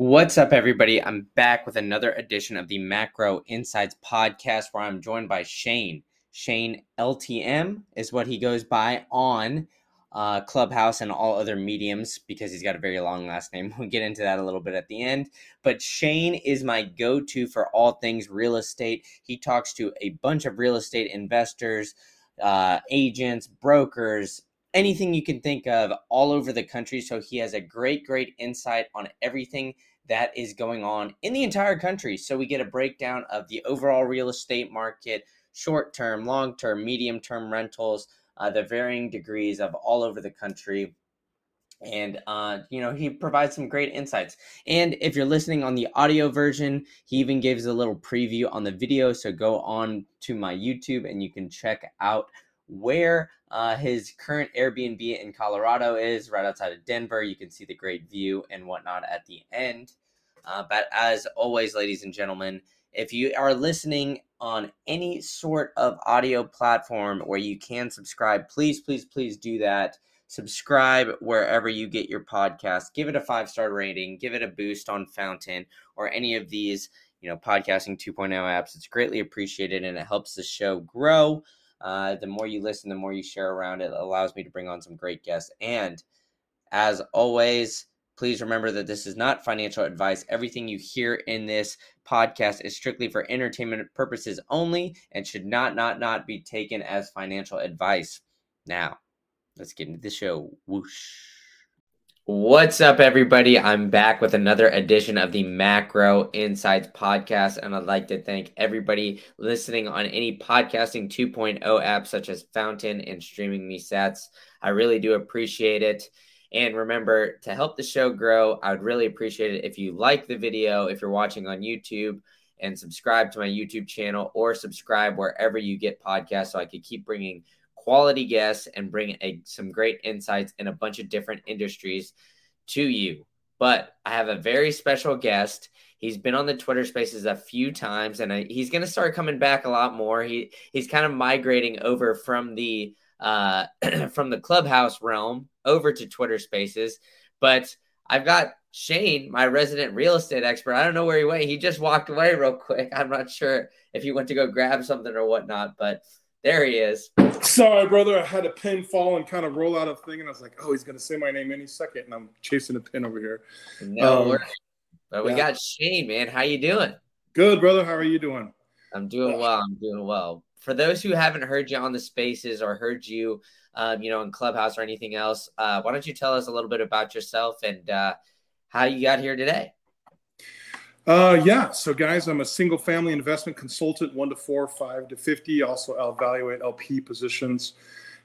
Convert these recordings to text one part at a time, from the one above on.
What's up, everybody? I'm back with another edition of the Macro Insights podcast where I'm joined by Shane. Shane LTM is what he goes by on uh, Clubhouse and all other mediums because he's got a very long last name. We'll get into that a little bit at the end. But Shane is my go to for all things real estate. He talks to a bunch of real estate investors, uh, agents, brokers, anything you can think of all over the country. So he has a great, great insight on everything that is going on in the entire country. So we get a breakdown of the overall real estate market, short term, long term, medium term rentals, uh, the varying degrees of all over the country. And, uh, you know, he provides some great insights. And if you're listening on the audio version, he even gives a little preview on the video. So go on to my YouTube and you can check out where uh, his current Airbnb in Colorado is, right outside of Denver. You can see the great view and whatnot at the end. Uh, but as always, ladies and gentlemen, if you are listening on any sort of audio platform where you can subscribe, please, please, please do that. Subscribe wherever you get your podcast. Give it a five star rating. Give it a boost on Fountain or any of these, you know, podcasting 2.0 apps. It's greatly appreciated and it helps the show grow. Uh, the more you listen, the more you share around it, it allows me to bring on some great guests. And as always, please remember that this is not financial advice. Everything you hear in this podcast is strictly for entertainment purposes only and should not, not, not be taken as financial advice. Now, let's get into the show. Whoosh. What's up, everybody? I'm back with another edition of the Macro Insights podcast, and I'd like to thank everybody listening on any podcasting 2.0 app such as Fountain and Streaming Me Sats. I really do appreciate it. And remember to help the show grow, I would really appreciate it if you like the video, if you're watching on YouTube, and subscribe to my YouTube channel or subscribe wherever you get podcasts so I could keep bringing quality guests and bring a, some great insights in a bunch of different industries to you. But I have a very special guest. He's been on the Twitter Spaces a few times, and I, he's going to start coming back a lot more. He he's kind of migrating over from the uh, from the Clubhouse realm over to Twitter Spaces. But I've got Shane, my resident real estate expert. I don't know where he went. He just walked away real quick. I'm not sure if he went to go grab something or whatnot, but there he is. Sorry, brother. I had a pin fall and kind of roll out of thing, and I was like, "Oh, he's gonna say my name any second, and I'm chasing a pin over here. No um, But we yeah. got Shane, man. How you doing? Good, brother. How are you doing? I'm doing well. I'm doing well. For those who haven't heard you on the spaces or heard you, um, you know, in Clubhouse or anything else, uh, why don't you tell us a little bit about yourself and uh, how you got here today? Uh, yeah. So, guys, I'm a single family investment consultant, one to four, five to 50. Also, I'll evaluate LP positions.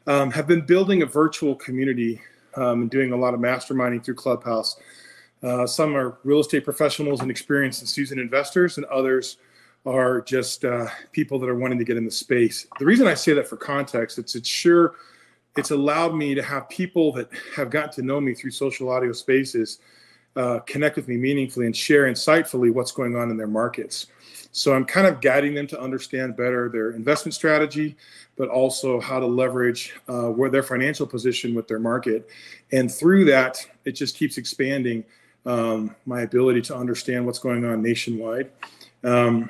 Um, have been building a virtual community um, and doing a lot of masterminding through Clubhouse. Uh, some are real estate professionals and experienced and seasoned investors, and others are just uh, people that are wanting to get in the space. The reason I say that for context, it's it's sure it's allowed me to have people that have gotten to know me through social audio spaces uh, connect with me meaningfully and share insightfully what's going on in their markets. So I'm kind of guiding them to understand better their investment strategy, but also how to leverage uh, where their financial position with their market. And through that, it just keeps expanding um, my ability to understand what's going on nationwide. Um,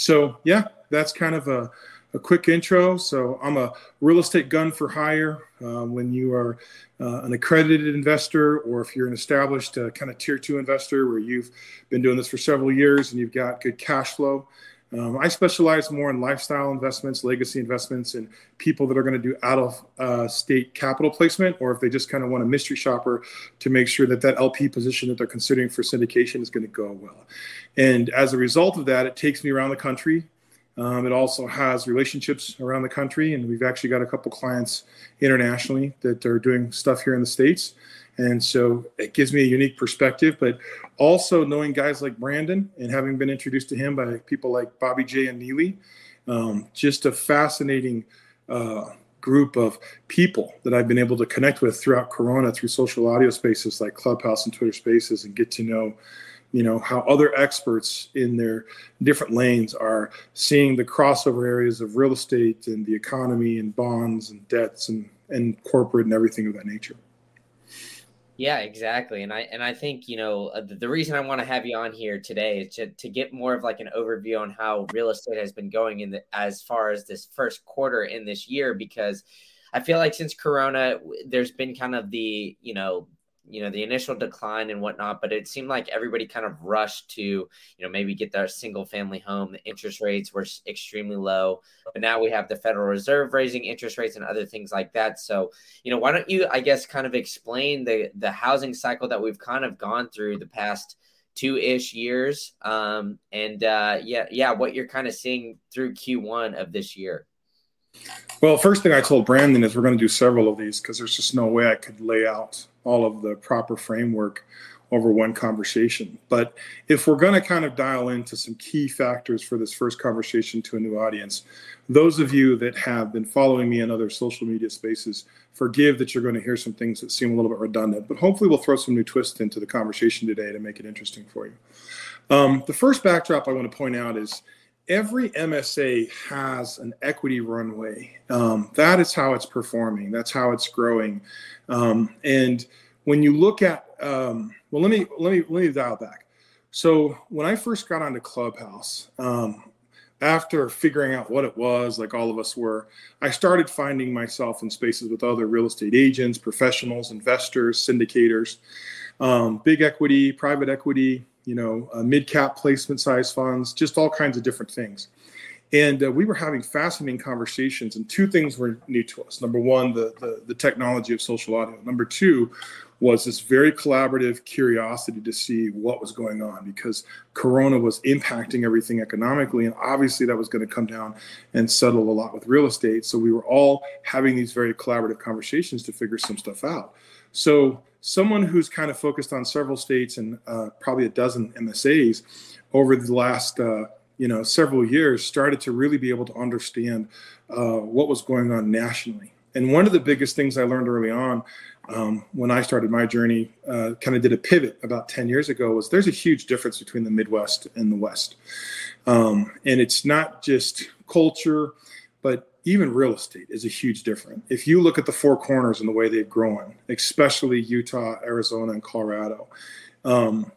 so yeah, that's kind of a a quick intro. So I'm a real estate gun for hire. Uh, when you are uh, an accredited investor, or if you're an established uh, kind of tier two investor where you've been doing this for several years and you've got good cash flow. Um, I specialize more in lifestyle investments, legacy investments, and people that are going to do out of uh, state capital placement, or if they just kind of want a mystery shopper to make sure that that LP position that they're considering for syndication is going to go well. And as a result of that, it takes me around the country um, it also has relationships around the country, and we've actually got a couple clients internationally that are doing stuff here in the States. And so it gives me a unique perspective, but also knowing guys like Brandon and having been introduced to him by people like Bobby J and Neely, um, just a fascinating uh, group of people that I've been able to connect with throughout Corona through social audio spaces like Clubhouse and Twitter Spaces and get to know you know how other experts in their different lanes are seeing the crossover areas of real estate and the economy and bonds and debts and and corporate and everything of that nature Yeah, exactly. And I and I think, you know, uh, the, reason I want to have you on here today is to, to get more of like an overview on how real estate has been going in the as far as this first quarter in this year because I feel like since corona there's been kind of the, you know, you know the initial decline and whatnot but it seemed like everybody kind of rushed to you know maybe get their single family home. The interest rates were extremely low but now we have the federal reserve raising interest rates and other things like that. So you know why don't you i guess kind of explain the the housing cycle that we've kind of gone through the past two-ish years um and uh yeah yeah what you're kind of seeing through q1 of this year? Well, first thing I told Brandon is we're going to do several of these because there's just no way I could lay out all of the proper framework over one conversation. But if we're going to kind of dial into some key factors for this first conversation to a new audience, those of you that have been following me in other social media spaces, forgive that you're going to hear some things that seem a little bit redundant, but hopefully we'll throw some new twists into the conversation today to make it interesting for you. Um, the first backdrop I want to point out is every MSA has an equity runway. Um, that is how it's performing. That's how it's growing. Um, and when you look at, um, well, let me let me let me dial back. So when I first got onto Clubhouse, um, after figuring out what it was, like all of us were, I started finding myself in spaces with other real estate agents, professionals, investors, syndicators, um, big equity, private equity, you know, uh, mid cap placement size funds, just all kinds of different things. And uh, we were having fascinating conversations, and two things were new to us. Number one, the, the, the technology of social audio. Number two was this very collaborative curiosity to see what was going on because Corona was impacting everything economically, and obviously that was going to come down and settle a lot with real estate. So we were all having these very collaborative conversations to figure some stuff out. So someone who's kind of focused on several states and uh, probably a dozen MSAs over the last uh, you know several years started to really be able to understand uh, what was going on nationally. And one of the biggest things I learned early on um, when I started my journey, uh, kind of did a pivot about 10 years ago, was there's a huge difference between the Midwest and the West. Um, and it's not just culture, even real estate is a huge difference. If you look at the four corners and the way they've grown, especially Utah, Arizona, and Colorado, um,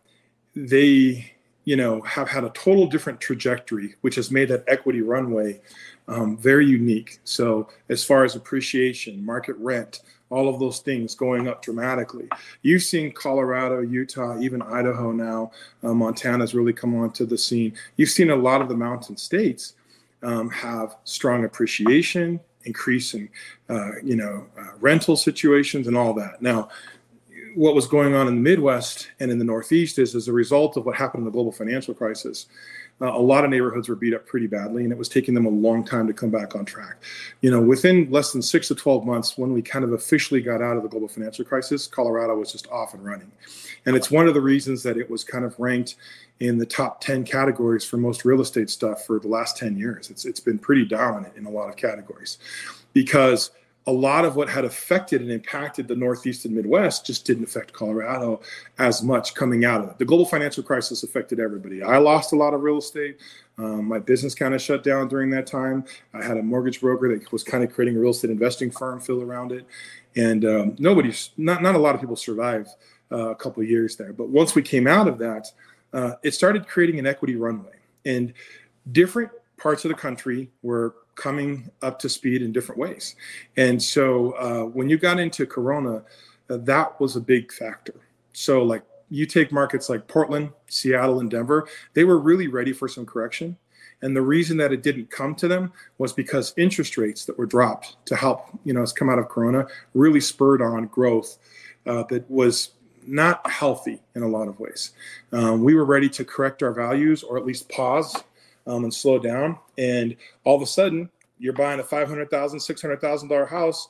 they you know have had a total different trajectory, which has made that equity runway um, very unique. So as far as appreciation, market rent, all of those things going up dramatically. You've seen Colorado, Utah, even Idaho now. Uh, Montana's really come onto the scene. You've seen a lot of the mountain states um, have strong appreciation, increasing, uh, you know, uh, rental situations and all that. Now, what was going on in the Midwest and in the Northeast is as a result of what happened in the global financial crisis. Uh, a lot of neighborhoods were beat up pretty badly, and it was taking them a long time to come back on track. You know, within less than six to 12 months, when we kind of officially got out of the global financial crisis, Colorado was just off and running. And it's one of the reasons that it was kind of ranked in the top 10 categories for most real estate stuff for the last 10 years. It's, it's been pretty dominant in a lot of categories because a lot of what had affected and impacted the Northeast and Midwest just didn't affect Colorado as much coming out of it. The global financial crisis affected everybody. I lost a lot of real estate. Um, my business kind of shut down during that time. I had a mortgage broker that was kind of creating a real estate investing firm fill around it. And um, nobody's, not, not a lot of people survived uh, a couple years there. But once we came out of that, uh, it started creating an equity runway. And different parts of the country were coming up to speed in different ways. And so uh, when you got into Corona, uh, that was a big factor. So, like, you take markets like Portland, Seattle, and Denver, they were really ready for some correction. And the reason that it didn't come to them was because interest rates that were dropped to help, you know, us come out of Corona really spurred on growth uh, that was not healthy in a lot of ways. Um, we were ready to correct our values or at least pause um, and slow down. And all of a sudden, you're buying a $500,000, $600,000 house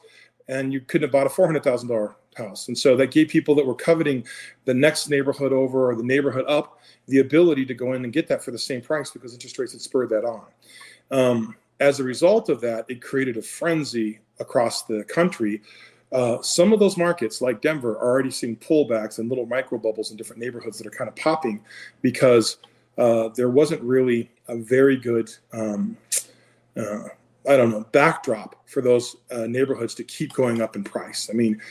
and you couldn't have bought a $400,000 house. And so that gave people that were coveting the next neighborhood over or the neighborhood up the ability to go in and get that for the same price because interest rates had spurred that on. Um, as a result of that, it created a frenzy across the country uh, some of those markets, like Denver, are already seeing pullbacks and little micro bubbles in different neighborhoods that are kind of popping because uh, there wasn't really a very good, um, uh, I don't know, backdrop for those uh, neighborhoods to keep going up in price. I mean,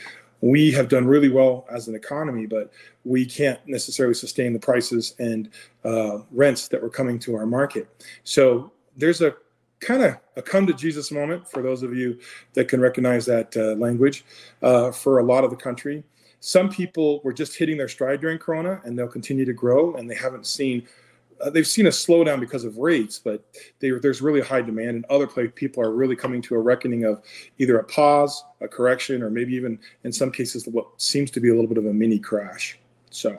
we have done really well as an economy, but we can't necessarily sustain the prices and uh, rents that were coming to our market. So there's a kind of a come to Jesus moment for those of you that can recognize that uh, language uh, for a lot of the country. Some people were just hitting their stride during Corona and they'll continue to grow and they haven't seen uh, they've seen a slowdown because of rates, but they, there's really high demand, and other place, people are really coming to a reckoning of either a pause, a correction, or maybe even in some cases what seems to be a little bit of a mini crash. So,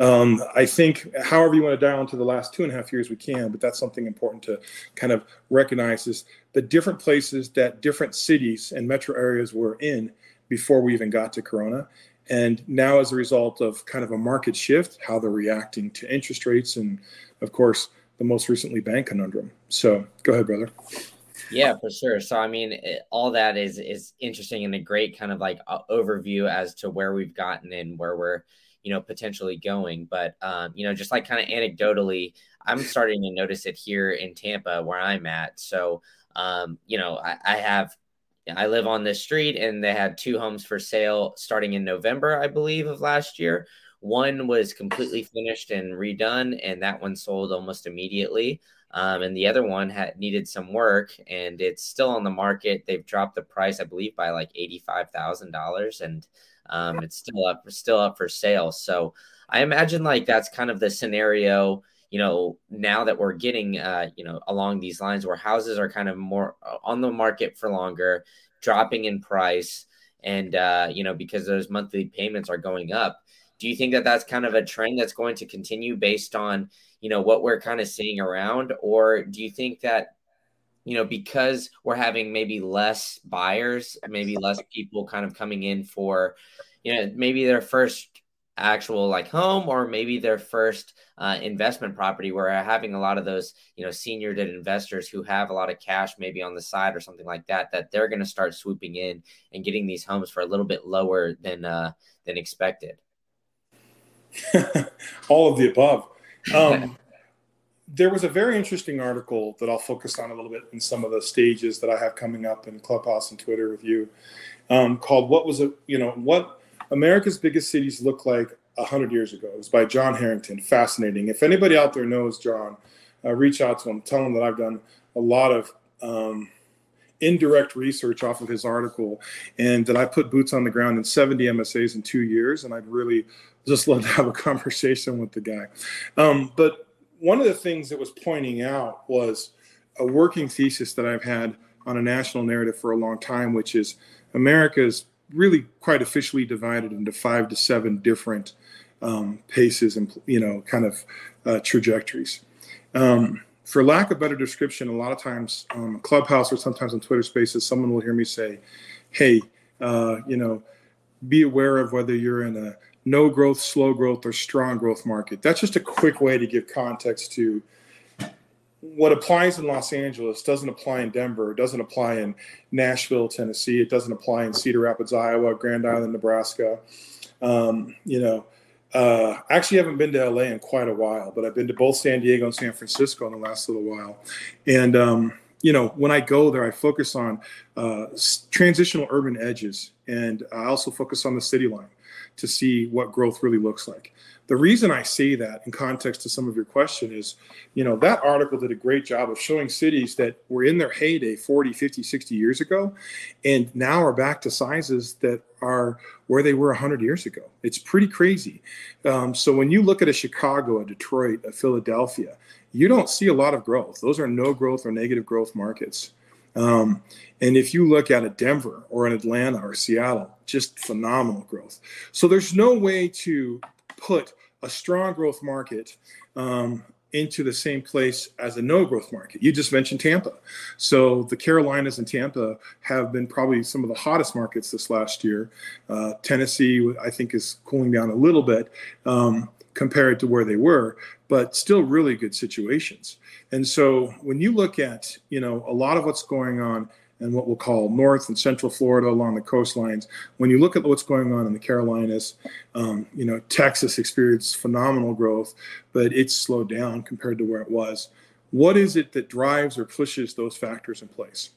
um, I think, however you want to dial into the last two and a half years, we can, but that's something important to kind of recognize is the different places that different cities and metro areas were in before we even got to Corona. And now, as a result of kind of a market shift, how they're reacting to interest rates and, of course, the most recently bank conundrum. So, go ahead, brother. Yeah, for sure. So, I mean, it, all that is is interesting and a great kind of like uh, overview as to where we've gotten and where we're, you know, potentially going. But, um, you know, just like kind of anecdotally, I'm starting to notice it here in Tampa where I'm at. So, um, you know, I, I have I live on this street and they had two homes for sale starting in November, I believe, of last year. One was completely finished and redone, and that one sold almost immediately. Um, and the other one had needed some work, and it's still on the market. They've dropped the price, I believe, by like eighty-five thousand dollars, and um, it's still up, still up for sale. So I imagine like that's kind of the scenario you know, now that we're getting, uh, you know, along these lines where houses are kind of more uh, on the market for longer, dropping in price, and uh, you know, because those monthly payments are going up. Do you think that that's kind of a trend that's going to continue based on, you know, what we're kind of seeing around, or do you think that you know, because we're having maybe less buyers, maybe less people kind of coming in for, you know, maybe their first actual like home or maybe their first uh, investment property where having a lot of those you know senior debt investors who have a lot of cash maybe on the side or something like that that they're going to start swooping in and getting these homes for a little bit lower than uh, than expected. All of the above. Um, there was a very interesting article that i'll focus on a little bit in some of the stages that i have coming up in clubhouse and twitter with you um, called what was a you know what America's Biggest Cities Look Like 100 Years Ago. It was by John Harrington. Fascinating. If anybody out there knows John, uh, reach out to him. Tell him that I've done a lot of um, indirect research off of his article and that I put boots on the ground in 70 MSAs in two years. And I'd really just love to have a conversation with the guy. Um, but one of the things that was pointing out was a working thesis that I've had on a national narrative for a long time, which is America's really quite officially divided into five to seven different um, paces and you know kind of uh, trajectories. Um, for lack of better description, a lot of times um, Clubhouse or sometimes on Twitter Spaces, someone will hear me say, "Hey, uh, you know, be aware of whether you're in a no growth, slow growth, or strong growth market." That's just a quick way to give context to what applies in Los Angeles doesn't apply in Denver, it doesn't apply in Nashville, Tennessee, it doesn't apply in Cedar Rapids, Iowa, Grand Island, Nebraska. Um, you know, uh, I actually haven't been to LA in quite a while, but I've been to both San Diego and San Francisco in the last little while. And, um, you know, when I go there, I focus on uh, transitional urban edges, and I also focus on the city line to see what growth really looks like the reason I say that in context to some of your question is, you know, that article did a great job of showing cities that were in their heyday 40, 50, 60 years ago, and now are back to sizes that are where they were 100 years ago. It's pretty crazy. Um, so when you look at a Chicago, a Detroit, a Philadelphia, you don't see a lot of growth. Those are no growth or negative growth markets. Um, and if you look at a Denver or an Atlanta or Seattle, just phenomenal growth. So there's no way to put a strong growth market um, into the same place as a no growth market. You just mentioned Tampa. So the Carolinas and Tampa have been probably some of the hottest markets this last year. Uh, Tennessee, I think, is cooling down a little bit um, compared to where they were, but still really good situations. And so when you look at, you know, a lot of what's going on and what we'll call North and Central Florida along the coastlines. When you look at what's going on in the Carolinas, um, you know, Texas experienced phenomenal growth, but it's slowed down compared to where it was. What is it that drives or pushes those factors in place?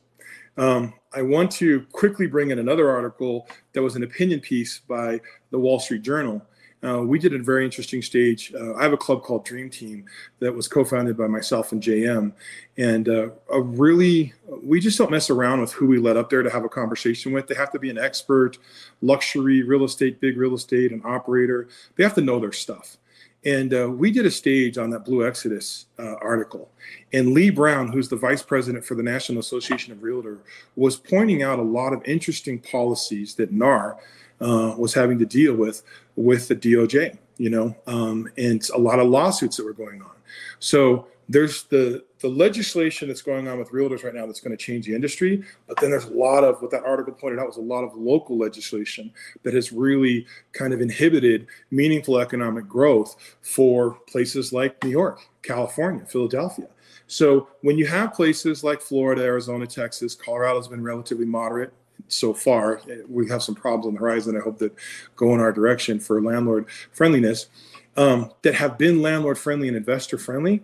Um, I want to quickly bring in another article that was an opinion piece by the Wall Street Journal. Uh, we did a very interesting stage. Uh, I have a club called Dream Team that was co-founded by myself and JM, and uh, a really we just don't mess around with who we let up there to have a conversation with. They have to be an expert, luxury real estate, big real estate, an operator. They have to know their stuff. And uh, we did a stage on that Blue Exodus uh, article. And Lee Brown, who's the vice president for the National Association of Realtor, was pointing out a lot of interesting policies that NAR uh, was having to deal with with the DOJ, you know, um, and a lot of lawsuits that were going on. So there's the the legislation that's going on with realtors right now that's going to change the industry but then there's a lot of what that article pointed out was a lot of local legislation that has really kind of inhibited meaningful economic growth for places like new york california philadelphia so when you have places like florida arizona texas colorado's been relatively moderate so far we have some problems on the horizon i hope that go in our direction for landlord friendliness um, that have been landlord friendly and investor friendly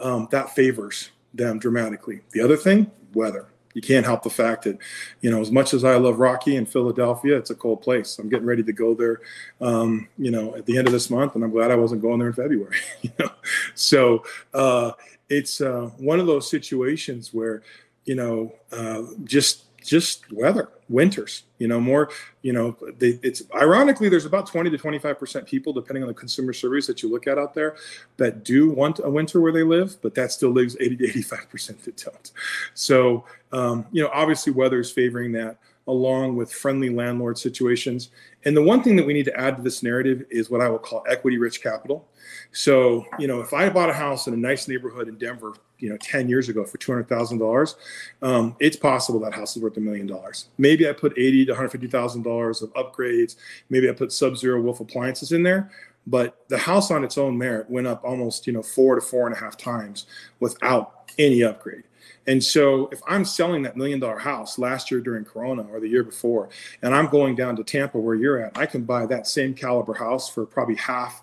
um, that favors them dramatically. The other thing, weather. You can't help the fact that, you know, as much as I love Rocky and Philadelphia, it's a cold place. I'm getting ready to go there, um, you know, at the end of this month, and I'm glad I wasn't going there in February. You know, so uh, it's uh, one of those situations where, you know, uh, just just weather winters you know more you know they, it's ironically there's about 20 to 25 percent people depending on the consumer surveys that you look at out there that do want a winter where they live but that still leaves 80 to 85 percent that don't so um, you know obviously weather is favoring that along with friendly landlord situations. And the one thing that we need to add to this narrative is what I will call equity rich capital. So, you know, if I bought a house in a nice neighborhood in Denver, you know, 10 years ago for $200,000, um, it's possible that house is worth a million dollars. Maybe I put 80 to $150,000 of upgrades. Maybe I put sub-zero Wolf appliances in there. But the house on its own merit went up almost, you know, four to four and a half times without any upgrade. And so if I'm selling that million dollar house last year during Corona or the year before, and I'm going down to Tampa where you're at, I can buy that same caliber house for probably half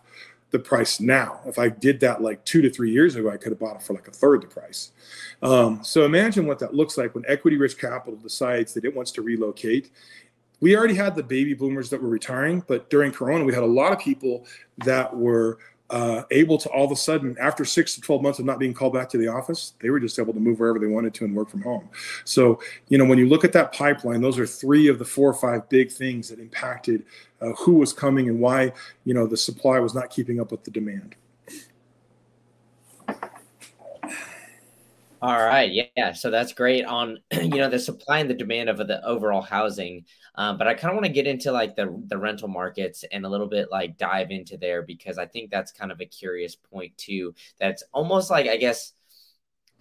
the price now. If I did that like two to three years ago, I could have bought it for like a third the price. Um, so imagine what that looks like when equity rich capital decides that it wants to relocate. We already had the baby boomers that were retiring, but during Corona, we had a lot of people that were uh, able to all of a sudden, after six to 12 months of not being called back to the office, they were just able to move wherever they wanted to and work from home. So, you know, when you look at that pipeline, those are three of the four or five big things that impacted uh, who was coming and why, you know, the supply was not keeping up with the demand. All right, yeah, so that's great on you know the supply and the demand of the overall housing. Um, but I kind of want to get into like the the rental markets and a little bit like dive into there because I think that's kind of a curious point too. That's almost like I guess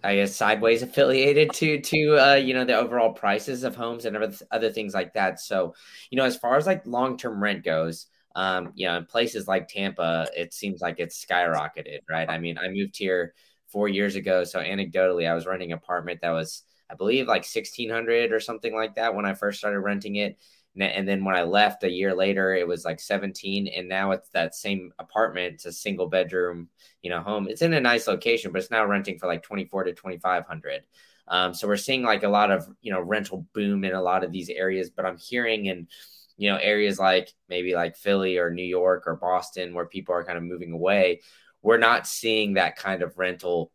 I guess sideways affiliated to to uh, you know the overall prices of homes and other, other things like that. So you know as far as like long term rent goes, um, you know in places like Tampa, it seems like it's skyrocketed, right? I mean, I moved here four years ago, so anecdotally, I was renting an apartment that was I believe like 1600 or something like that when I first started renting it. And then when I left a year later, it was like 17. And now it's that same apartment. It's a single bedroom, you know, home. It's in a nice location, but it's now renting for like 24 to 2500. Um, so we're seeing like a lot of, you know, rental boom in a lot of these areas, but I'm hearing in, you know, areas like maybe like Philly or New York or Boston where people are kind of moving away. We're not seeing that kind of rental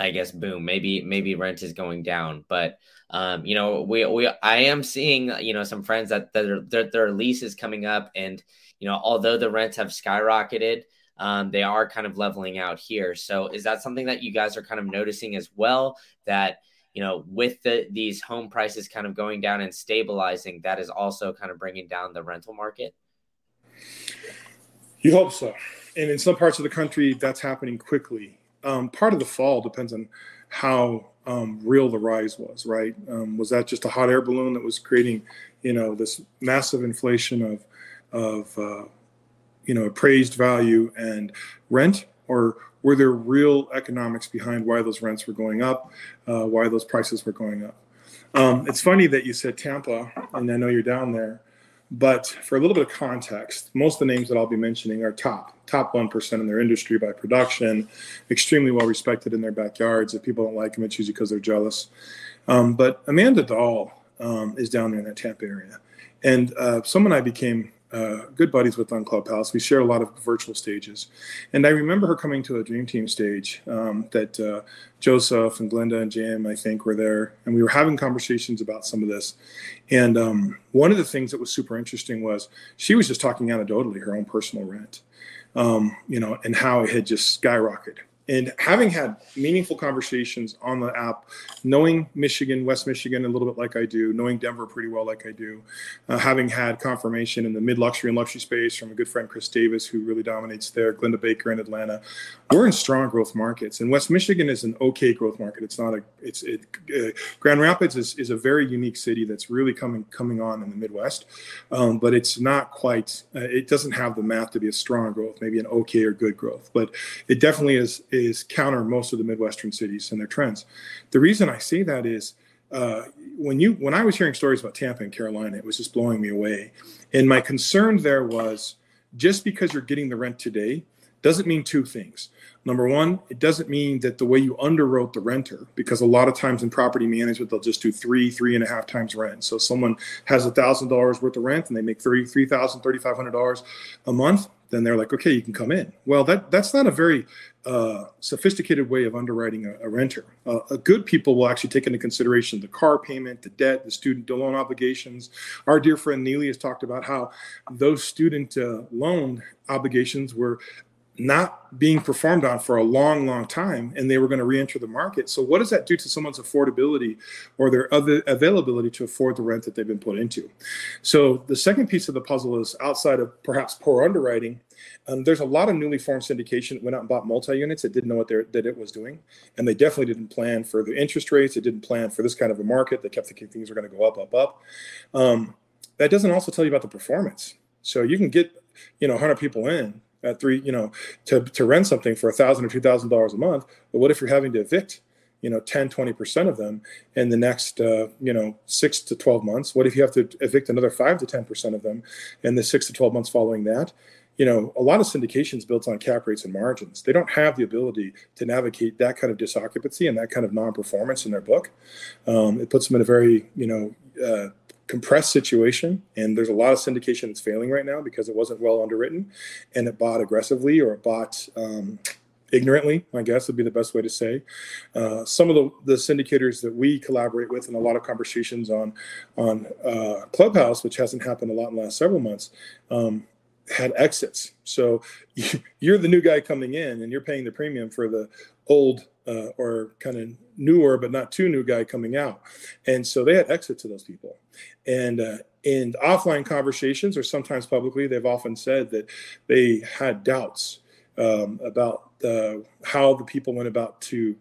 I guess boom, maybe maybe rent is going down, but um, you know, we we I am seeing you know some friends that their their, their lease is coming up, and you know, although the rents have skyrocketed, um, they are kind of leveling out here. So, is that something that you guys are kind of noticing as well? That you know, with the these home prices kind of going down and stabilizing, that is also kind of bringing down the rental market. You hope so, and in some parts of the country, that's happening quickly um, part of the fall depends on how um, real the rise was, right? Um, was that just a hot air balloon that was creating, you know, this massive inflation of, of uh, you know, appraised value and rent, or were there real economics behind why those rents were going up, uh, why those prices were going up? Um, it's funny that you said Tampa, and I know you're down there. But for a little bit of context, most of the names that I'll be mentioning are top top one percent in their industry by production, extremely well respected in their backyards. If people don't like them, it's usually because they're jealous. Um, but Amanda Dahl um, is down there in that Tampa area, and uh, someone I became uh, good buddies with on Clubhouse. We share a lot of virtual stages. And I remember her coming to a Dream Team stage um, that uh, Joseph and Glenda and Jim, I think, were there. And we were having conversations about some of this. And um, one of the things that was super interesting was she was just talking anecdotally her own personal rent, um, you know, and how it had just skyrocketed and having had meaningful conversations on the app, knowing Michigan, West Michigan a little bit like I do, knowing Denver pretty well like I do, uh, having had confirmation in the mid luxury and luxury space from a good friend Chris Davis who really dominates there, Glenda Baker in Atlanta, we're in strong growth markets, and West Michigan is an okay growth market. It's not a it's it, uh, Grand Rapids is, is a very unique city that's really coming coming on in the Midwest, um, but it's not quite. Uh, it doesn't have the math to be a strong growth, maybe an okay or good growth, but it definitely is is counter most of the Midwestern cities and their trends. The reason I say that is uh, when you when I was hearing stories about Tampa and Carolina, it was just blowing me away. And my concern there was just because you're getting the rent today doesn't mean two things. Number one, it doesn't mean that the way you underwrote the renter, because a lot of times in property management, they'll just do three, three and a half times rent. So someone has a thousand dollars worth of rent and they make thirty three thousand, thirty five hundred dollars a month, then they're like, okay, you can come in. Well, that that's not a very uh, sophisticated way of underwriting a, a renter. Uh, a good people will actually take into consideration the car payment, the debt, the student loan obligations. Our dear friend Neely has talked about how those student uh, loan obligations were not being performed on for a long, long time, and they were going to re-enter the market. So, what does that do to someone's affordability or their other availability to afford the rent that they've been put into? So, the second piece of the puzzle is outside of perhaps poor underwriting. Um, there's a lot of newly formed syndication that went out and bought multi-units that didn't know what that it was doing, and they definitely didn't plan for the interest rates. They didn't plan for this kind of a market. They kept thinking things were going to go up, up, up. Um, that doesn't also tell you about the performance. So you can get, you know, 100 people in, at three, you know, to, to rent something for a thousand or two thousand dollars a month. But what if you're having to evict, you know, 10, 20% of them in the next, uh, you know, six to 12 months? What if you have to evict another five to 10% of them in the six to 12 months following that? You know, a lot of syndications built on cap rates and margins. They don't have the ability to navigate that kind of disoccupancy and that kind of non-performance in their book. Um, it puts them in a very, you know, uh, compressed situation and there's a lot of syndication that's failing right now because it wasn't well underwritten and it bought aggressively or it bought um, ignorantly i guess would be the best way to say. Uh, some of the, the syndicators that we collaborate with and a lot of conversations on on uh, clubhouse which hasn't happened a lot in the last several months um, had exits. So you're the new guy coming in and you're paying the premium for the old uh, or kind of newer but not too new guy coming out. And so they had exit to those people. And uh, in offline conversations or sometimes publicly they've often said that they had doubts um, about how the people went about to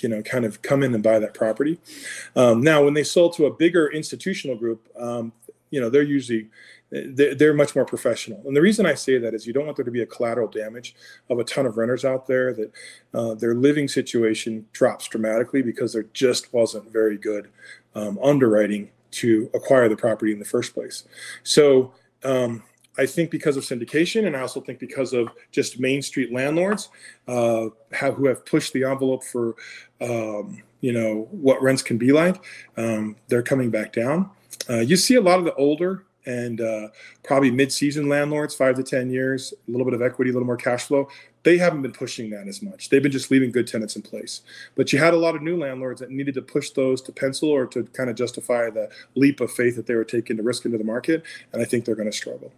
you know kind of come in and buy that property. Um, now when they sold to a bigger institutional group um, you know they're usually they're much more professional. And the reason I say that is you don't want there to be a collateral damage of a ton of renters out there that uh, their living situation drops dramatically because there just wasn't very good um, underwriting to acquire the property in the first place. So um, I think because of syndication, and I also think because of just Main Street landlords uh, have, who have pushed the envelope for um, you know what rents can be like, um, they're coming back down. Uh, you see a lot of the older and uh, probably mid-season landlords, five to ten years, a little bit of equity, a little more cash flow. They haven't been pushing that as much. They've been just leaving good tenants in place. But you had a lot of new landlords that needed to push those to pencil or to kind of justify the leap of faith that they were taking to risk into the market, and I think they're going to struggle.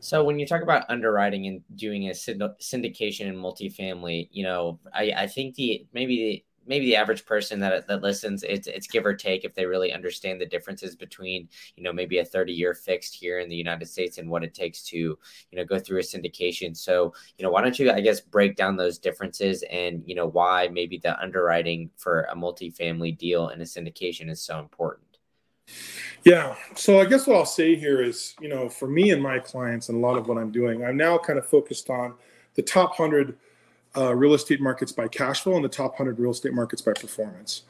So when you talk about underwriting and doing a syndication in multifamily, you know, I, I think the maybe the maybe the average person that that listens it's it's give or take if they really understand the differences between you know maybe a 30 year fixed here in the United States and what it takes to you know go through a syndication so you know why don't you I guess break down those differences and you know why maybe the underwriting for a multifamily deal in a syndication is so important yeah. So I guess what I'll say here is, you know, for me and my clients and a lot of what I'm doing, I'm now kind of focused on the top 100 uh, real estate markets by cash flow and the top 100 real estate markets by performance.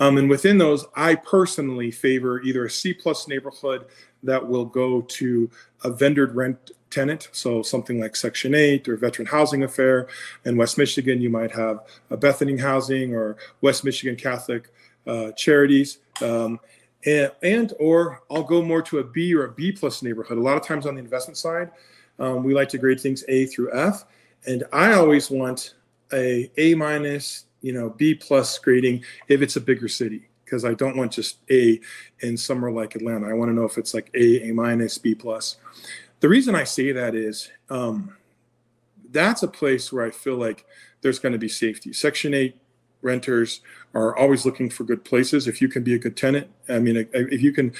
Um, and within those, I personally favor either a C plus neighborhood that will go to a vendored rent tenant. So something like Section 8 or Veteran Housing Affair. In West Michigan, you might have a Bethany Housing or West Michigan Catholic uh, Charities. Um, and, and, or I'll go more to a B or a B plus neighborhood. A lot of times on the investment side, um, we like to grade things A through F. And I always want a A minus, you know, B plus grading if it's a bigger city because I don't want just A in somewhere like Atlanta. I want to know if it's like A, A minus, B plus. The reason I say that is um, that's a place where I feel like there's going to be safety. Section 8 renters are always looking for good places. If you can be a good tenant, I mean, if you can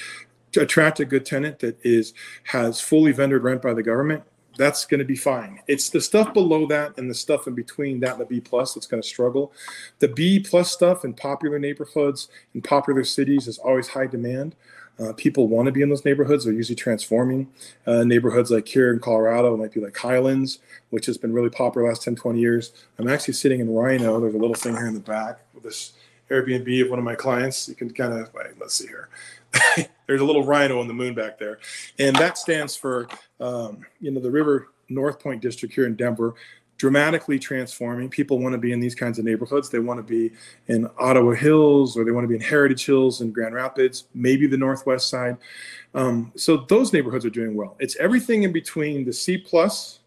attract a good tenant that is has fully vendored rent by the government, that's going to be fine. It's the stuff below that and the stuff in between that and the B plus that's going to struggle. The B plus stuff in popular neighborhoods in popular cities is always high demand. Uh, people want to be in those neighborhoods. They're usually transforming. Uh, neighborhoods like here in Colorado might be like Highlands, which has been really popular last 10, 20 years. I'm actually sitting in RiNo. There's a little thing here in the back with this Airbnb of one of my clients. You can kind of, wait, let's see here. There's a little rhino on the moon back there. And that stands for, um, you know, the River North Point District here in Denver dramatically transforming. People want to be in these kinds of neighborhoods. They want to be in Ottawa Hills or they want to be in Heritage Hills and Grand Rapids, maybe the Northwest side. Um, so those neighborhoods are doing well. It's everything in between the C plus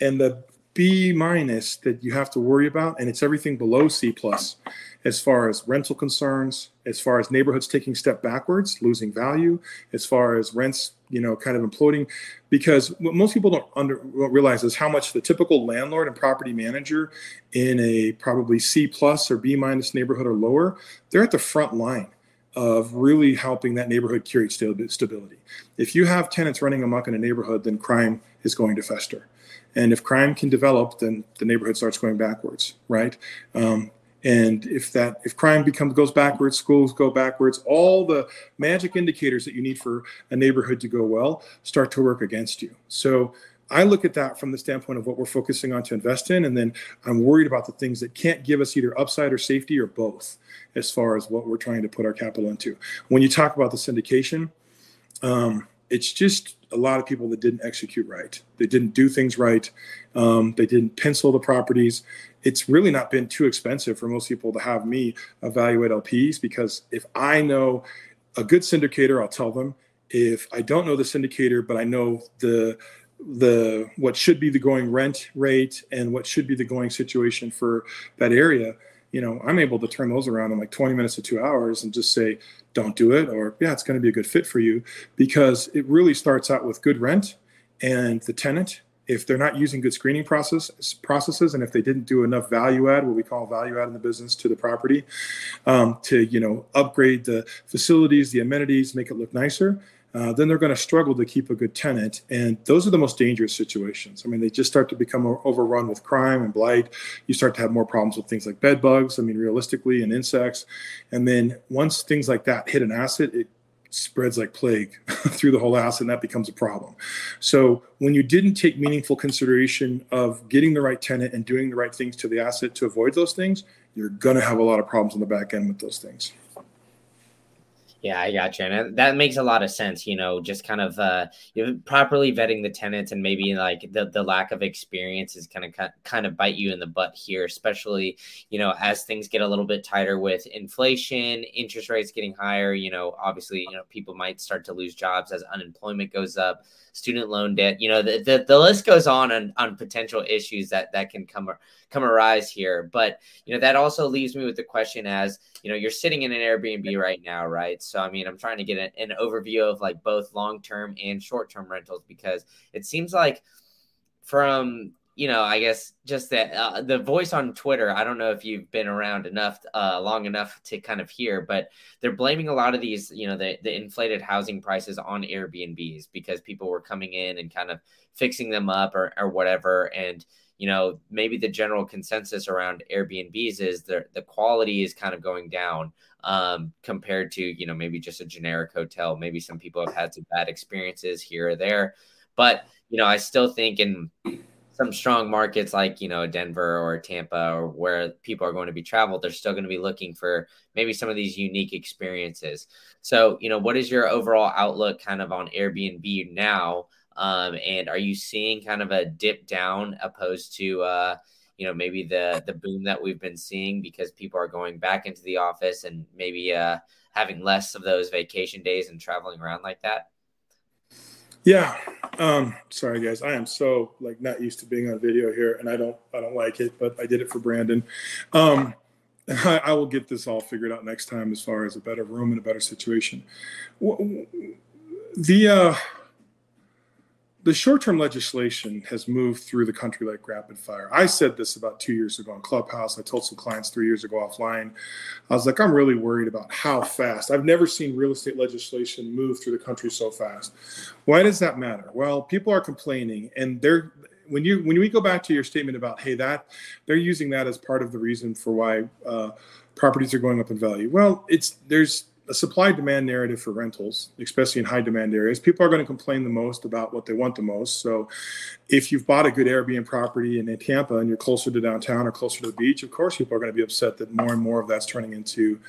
and the B minus that you have to worry about, and it's everything below C plus as far as rental concerns, as far as neighborhoods taking step backwards, losing value, as far as rents, you know, kind of imploding, because what most people don't under realize is how much the typical landlord and property manager in a probably C plus or B minus neighborhood or lower, they're at the front line of really helping that neighborhood curate stability. If you have tenants running amok in a neighborhood, then crime is going to fester. And if crime can develop, then the neighborhood starts going backwards, right? Um, and if that if crime becomes goes backwards schools go backwards all the magic indicators that you need for a neighborhood to go well start to work against you so i look at that from the standpoint of what we're focusing on to invest in and then i'm worried about the things that can't give us either upside or safety or both as far as what we're trying to put our capital into when you talk about the syndication um, it's just a lot of people that didn't execute right. They didn't do things right. Um, they didn't pencil the properties. It's really not been too expensive for most people to have me evaluate LPs because if I know a good syndicator, I'll tell them. If I don't know the syndicator, but I know the the what should be the going rent rate and what should be the going situation for that area, you know, I'm able to turn those around in like 20 minutes to two hours and just say, don't do it, or yeah, it's going to be a good fit for you because it really starts out with good rent and the tenant. If they're not using good screening process processes, and if they didn't do enough value add, what we call value add in the business to the property, um, to you know upgrade the facilities, the amenities, make it look nicer, uh, then they're going to struggle to keep a good tenant. And those are the most dangerous situations. I mean, they just start to become overrun with crime and blight. You start to have more problems with things like bed bugs, I mean, realistically, and insects. And then once things like that hit an asset, it spreads like plague through the whole asset, and that becomes a problem. So when you didn't take meaningful consideration of getting the right tenant and doing the right things to the asset to avoid those things, you're going to have a lot of problems on the back end with those things. Yeah, I got you, and that makes a lot of sense. You know, just kind of uh, properly vetting the tenants, and maybe like the, the lack of experience is kind of kind of bite you in the butt here, especially you know as things get a little bit tighter with inflation, interest rates getting higher. You know, obviously, you know people might start to lose jobs as unemployment goes up student loan debt. You know, the, the, the list goes on, on on potential issues that that can come come arise here. But you know, that also leaves me with the question as you know, you're sitting in an Airbnb right now, right? So I mean, I'm trying to get an, an overview of like both long term and short term rentals because it seems like from you know, I guess just that uh, the voice on Twitter. I don't know if you've been around enough, uh, long enough to kind of hear, but they're blaming a lot of these, you know, the the inflated housing prices on Airbnbs because people were coming in and kind of fixing them up or or whatever, and you know, maybe the general consensus around Airbnbs is the the quality is kind of going down um, compared to you know maybe just a generic hotel. Maybe some people have had some bad experiences here or there, but you know, I still think in some strong markets like you know Denver or Tampa or where people are going to be traveled, they're still going to be looking for maybe some of these unique experiences. So, you know, what is your overall outlook kind of on Airbnb now? Um, and are you seeing kind of a dip down opposed to uh, you know maybe the the boom that we've been seeing because people are going back into the office and maybe uh, having less of those vacation days and traveling around like that? Yeah. Um, sorry guys. I am so like not used to being on video here and I don't I don't like it, but I did it for Brandon. Um, I, I, will get this all figured out next time as far as a better room and a better situation. The uh the short-term legislation has moved through the country like rapid fire. I said this about two years ago on Clubhouse. I told some clients three years ago offline. I was like, I'm really worried about how fast. I've never seen real estate legislation move through the country so fast. Why does that matter? Well, people are complaining, and they're when you when we go back to your statement about hey that they're using that as part of the reason for why uh, properties are going up in value. Well, it's there's a supply demand narrative for rentals, especially in high demand areas. People are going to complain the most about what they want the most. So, if you've bought a good Airbnb property in, Tampa and you're closer to downtown or closer to the beach, of course, people are going to be upset that more and more of that's turning into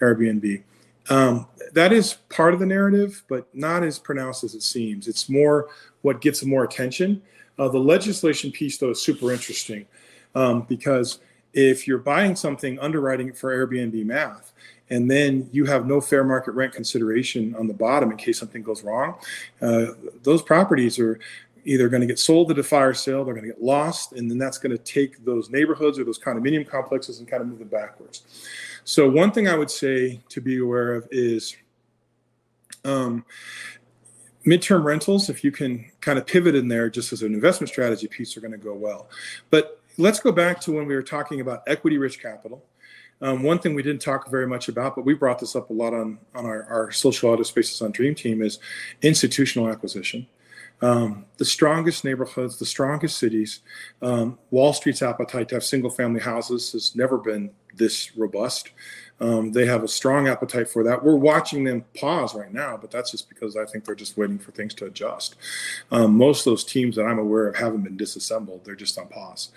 Airbnb. Um, that is part of the narrative, but not as pronounced as it seems. It's more what gets more attention. Uh, the legislation piece, though, is super interesting um, because if you're buying something, underwriting it for Airbnb math, and then you have no fair market rent consideration on the bottom in case something goes wrong, uh, those properties are either going to get sold at a fire sale, they're going to get lost, and then that's going to take those neighborhoods or those condominium complexes and kind of move them backwards. So, one thing I would say to be aware of is um, midterm rentals, if you can kind of pivot in there just as an investment strategy piece, are going to go well. But let's go back to when we were talking about equity rich capital um, one thing we didn't talk very much about, but we brought this up a lot on, on our, our social audio spaces on Dream Team is institutional acquisition. Um, the strongest neighborhoods, the strongest cities, um, Wall Street's appetite to have single family houses has never been this robust. Um, they have a strong appetite for that. We're watching them pause right now, but that's just because I think they're just waiting for things to adjust. Um, most of those teams that I'm aware of haven't been disassembled; they're just on pause.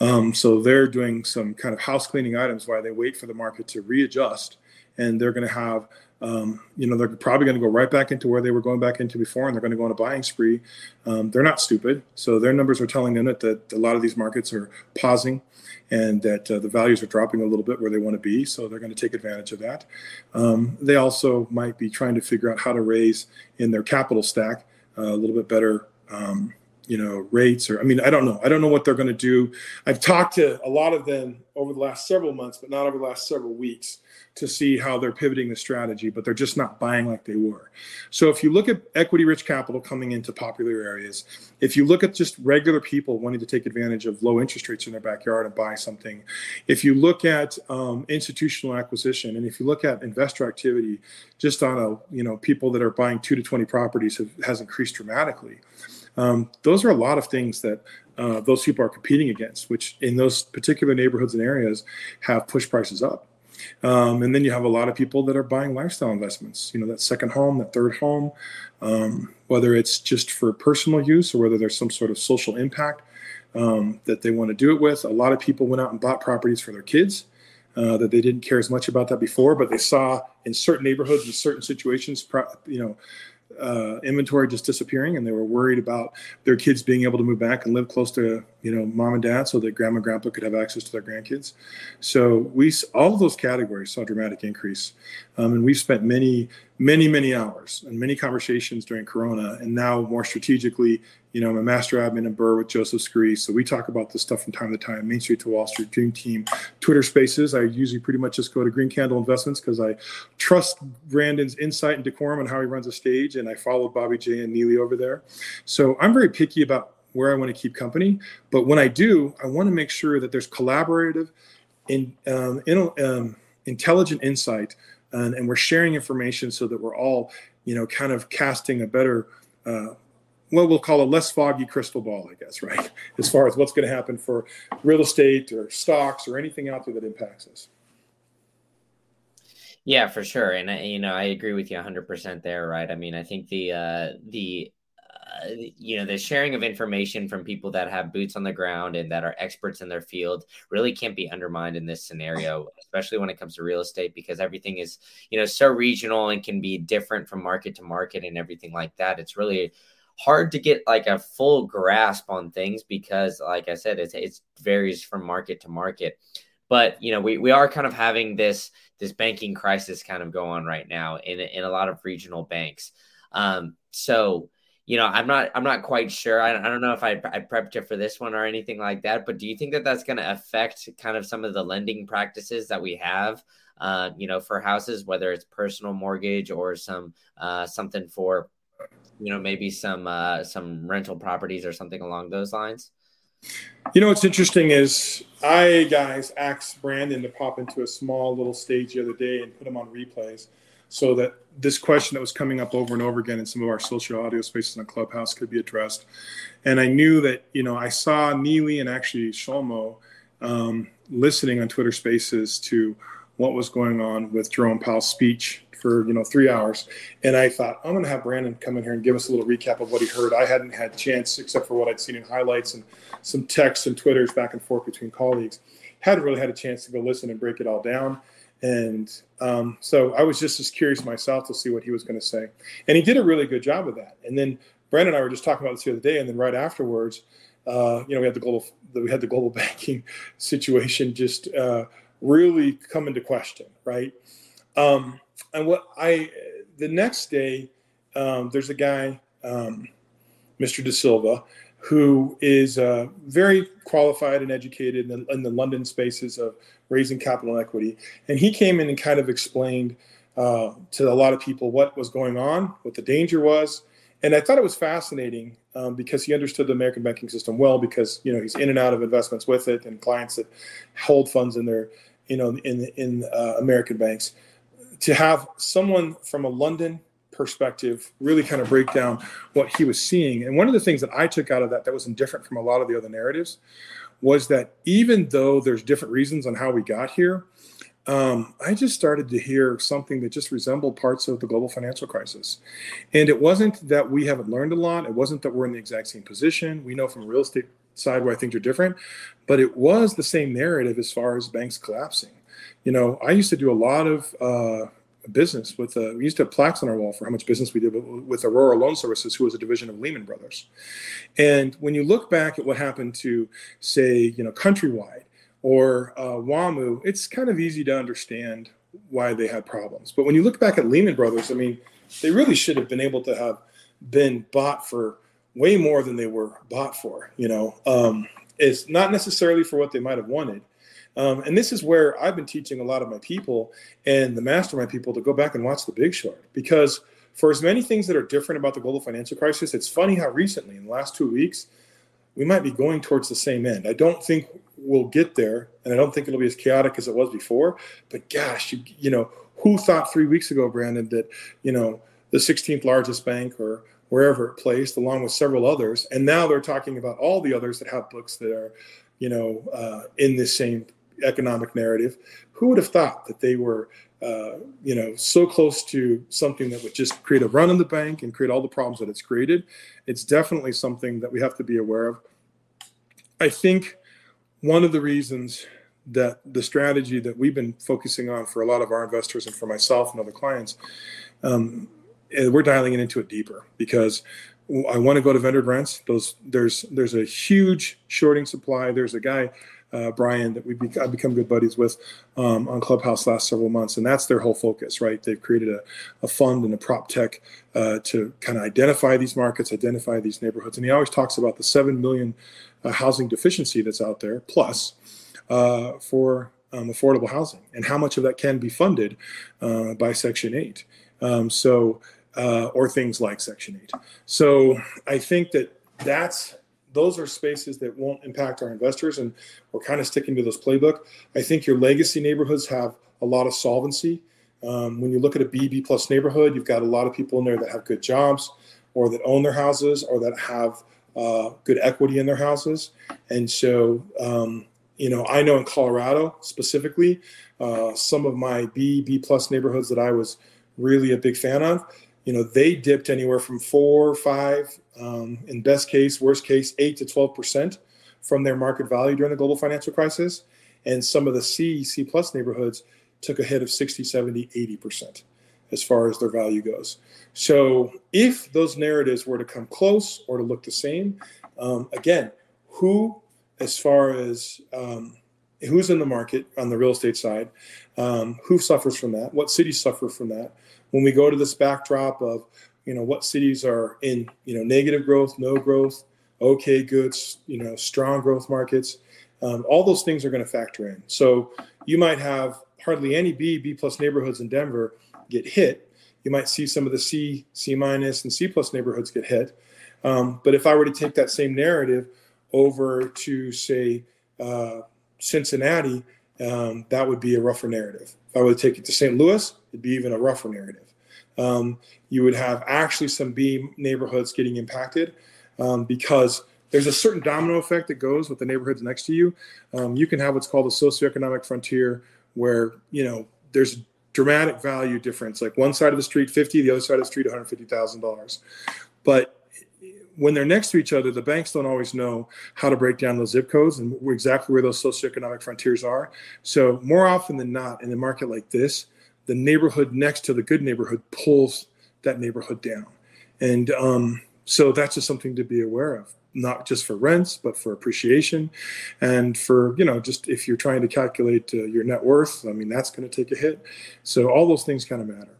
Um, so they're doing some kind of house cleaning items while they wait for the market to readjust, and they're going to have um, you know, they're probably going to go right back into where they were going back into before, and they're going to go on a buying spree. Um, they're not stupid, so their numbers are telling them that, a lot of these markets are pausing and that uh, the values are dropping a little bit where they want to be. So they're going to take advantage of that. Um, they also might be trying to figure out how to raise in their capital stack uh, a little bit better. Um, you know rates or i mean i don't know i don't know what they're going to do i've talked to a lot of them over the last several months but not over the last several weeks to see how they're pivoting the strategy, but they're just not buying like they were. So if you look at equity rich capital coming into popular areas, if you look at just regular people wanting to take advantage of low interest rates in their backyard and buy something, if you look at um, institutional acquisition, and if you look at investor activity, just on a you know people that are buying two to twenty properties have, has increased dramatically. Um, those are a lot of things that uh, those people are competing against, which in those particular neighborhoods and areas have pushed prices up. Um, and then you have a lot of people that are buying lifestyle investments, you know, that second home, that third home, um, whether it's just for personal use or whether there's some sort of social impact um, that they want to do it with. A lot of people went out and bought properties for their kids. Uh, that they didn't care as much about that before, but they saw in certain neighborhoods, in certain situations, you know, uh, inventory just disappearing, and they were worried about their kids being able to move back and live close to you know mom and dad, so that grandma and grandpa could have access to their grandkids. So we all of those categories saw dramatic increase, um, and we've spent many, many, many hours and many conversations during Corona, and now more strategically you know, I'm a master admin in BRRRR with Joseph Scree. So we talk about this stuff from time to time. Main Street to Wall Street, Dream Team, Twitter Spaces. I usually pretty much just go to Green Candle Investments because I trust Brandon's insight and decorum on how he runs a stage, and I follow Bobby J and Neely over there. So I'm very picky about where I want to keep company. But when I do, I want to make sure that there's collaborative, in, um, in um, intelligent insight, and, and, we're sharing information so that we're all, you know, kind of casting a better uh, what we'll call a less foggy crystal ball, I guess, right? As far as what's going to happen for real estate or stocks or anything out there that impacts us. Yeah, for sure, and I, you know I agree with you 100% there, right? I mean, I think the uh, the you know the sharing of information from people that have boots on the ground and that are experts in their field really can't be undermined in this scenario especially when it comes to real estate because everything is you know so regional and can be different from market to market and everything like that. It's really hard to get like a full grasp on things because like i said it, it varies from market to market. But you know we, we are kind of having this this banking crisis kind of go on right now in, in a lot of regional banks. Um, so you know, I'm not I'm not quite sure. I, I don't know if I, I prepped you for this one or anything like that. But do you think that that's going to affect kind of some of the lending practices that we have, uh, you know, for houses, whether it's personal mortgage or some uh, something for, you know, maybe some uh, some rental properties or something along those lines? You know what's interesting is I guys asked Brandon to pop into a small little stage the other day and put him on replays so that this question that was coming up over and over again in some of our social audio spaces in the clubhouse could be addressed. And I knew that, you know, I saw Neely and actually Shlomo um, listening on Twitter spaces to what was going on with Jerome Powell's speech for, you know, three hours. And I thought, I'm going to have Brandon come in here and give us a little recap of what he heard. I hadn't had chance, except for what I'd seen in highlights and some texts and Twitters back and forth between colleagues. Hadn't really had a chance to go listen and break it all down. And um, so I was just as curious myself to see what he was going to say. And he did a really good job of that. And then Brandon and I were just talking about this the other day. And then right afterwards, uh, you know, we had the global we had the global banking situation just uh, really come into question, right? Um, and what I the next day, um, there's a guy, um, Mr. De Silva, who is uh, very qualified and educated in the, in the, London spaces of raising capital and equity. And he came in and kind of explained uh, to a lot of people what was going on, what the danger was. And I thought it was fascinating um, because he understood the American banking system well because you know he's in and out of investments with it and clients that hold funds in their you know in in uh, American banks. To have someone from a London perspective really kind of break down what he was seeing. And one of the things that I took out of that that was indifferent from a lot of the other narratives was that even though there's different reasons on how we got here, um, I just started to hear something that just resembled parts of the global financial crisis. And it wasn't that we haven't learned a lot. It wasn't that we're in the exact same position. We know from real estate side where things they're different, but it was the same narrative as far as banks collapsing. You know, I used to do a lot of uh, business with uh, we used to have plaques on our wall for how much business we did with Aurora Loan Services, who was a division of Lehman Brothers. And when you look back at what happened to, say, you know, Countrywide or uh, WAMU, it's kind of easy to understand why they had problems. But when you look back at Lehman Brothers, I mean, they really should have been able to have been bought for way more than they were bought for. You know, um, it's not necessarily for what they might have wanted um, and this is where I've been teaching a lot of my people and the mastermind people to go back and watch The Big Short because for as many things that are different about the global financial crisis, it's funny how recently, in the last two weeks, we might be going towards the same end. I don't think we'll get there, and I don't think it'll be as chaotic as it was before. But gosh, you, you know, who thought three weeks ago, Brandon, that you know the 16th largest bank or wherever it placed, along with several others, and now they're talking about all the others that have books that are, you know, uh, in this same economic narrative. Who would have thought that they were, uh, you know, so close to something that would just create a run on the bank and create all the problems that it's created? It's definitely something that we have to be aware of. I think one of the reasons that the strategy that we've been focusing on for a lot of our investors and for myself and other clients, um, we're dialing it into it deeper because I want to go to vendor rents. Those there's there's a huge shorting supply. There's a guy uh, Brian that be- I've become good buddies with um, on Clubhouse last several months, and that's their whole focus, right? They've created a, a fund and a prop tech uh, to kind of identify these markets, identify these neighborhoods, and he always talks about the seven million uh, housing deficiency that's out there, plus uh, for um, affordable housing, and how much of that can be funded uh, by Section Eight. Um, so. Uh, or things like Section 8. So I think that that's those are spaces that won't impact our investors and we're kind of sticking to this playbook. I think your legacy neighborhoods have a lot of solvency. Um, when you look at a bb plus neighborhood you've got a lot of people in there that have good jobs or that own their houses or that have uh, good equity in their houses. And so um, you know i know in colorado specifically uh, some of my b b plus neighborhoods that i was really a big fan of you know, they dipped anywhere from four, five, um, in best case, worst case, eight to 12% from their market value during the global financial crisis. And some of the C, C plus neighborhoods took a hit of 60, 70, 80% as far as their value goes. So if those narratives were to come close or to look the same, um, again, who, as far as um, who's in the market on the real estate side, um, who suffers from that, what cities suffer from that, when we go to this backdrop of you know what cities are in you know negative growth no growth okay goods you know strong growth markets um, all those things are going to factor in. So you might have hardly any b b plus neighborhoods in denver get hit. You might see some of the c c minus and c plus neighborhoods get hit. Um, but if i were to take that same narrative over to say uh, cincinnati um, that would be a rougher narrative. If i were to take it to st louis it'd be even a rougher narrative. Um, you would have actually some B neighborhoods getting impacted um, because there's a certain domino effect that goes with the neighborhoods next to you. Um, you can have what's called a socioeconomic frontier where, you know, there's dramatic value difference. Like one side of the street, 50, the other side of the street, $150,000. But when they're next to each other, the banks don't always know how to break down those zip codes and exactly where those socioeconomic frontiers are. So more often than not, in a market like this, the neighborhood next to the good neighborhood pulls that neighborhood down. And um, so that's just something to be aware of, not just for rents, but for appreciation and for, you know, just if you're trying to calculate uh, your net worth, I mean, that's going to take a hit. So all those things kind of matter.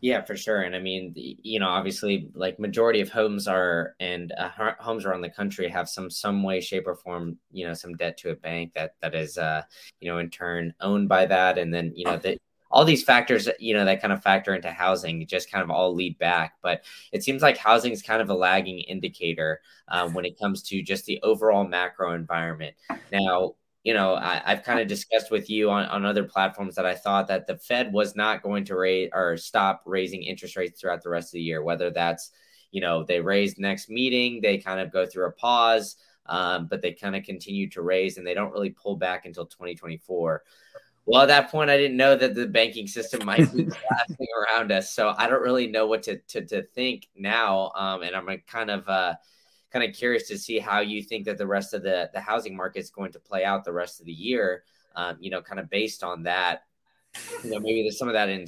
Yeah, for sure. And I mean, you know, obviously, like majority of homes are and uh, homes around the country have some some way, shape, or form, you know, some debt to a bank that that is, uh, you know, in turn owned by that, and then you know that all these factors, you know, that kind of factor into housing just kind of all lead back. But it seems like housing is kind of a lagging indicator um, when it comes to just the overall macro environment. Now, you know, I, have kind of discussed with you on, on other platforms that I thought that the Fed was not going to raise or stop raising interest rates throughout the rest of the year, whether that's, you know, they raise next meeting, they kind of go through a pause, um, but they kind of continue to raise and they don't really pull back until 2024. Well, at that point, I didn't know that the banking system might be collapsing around us. So I don't really know what to, to, to think now. Um, and I'm kind of, uh, kind of curious to see how you think that the rest of the the housing market is going to play out the rest of the year. Um, you know, kind of based on that, you know, maybe there's some of that in.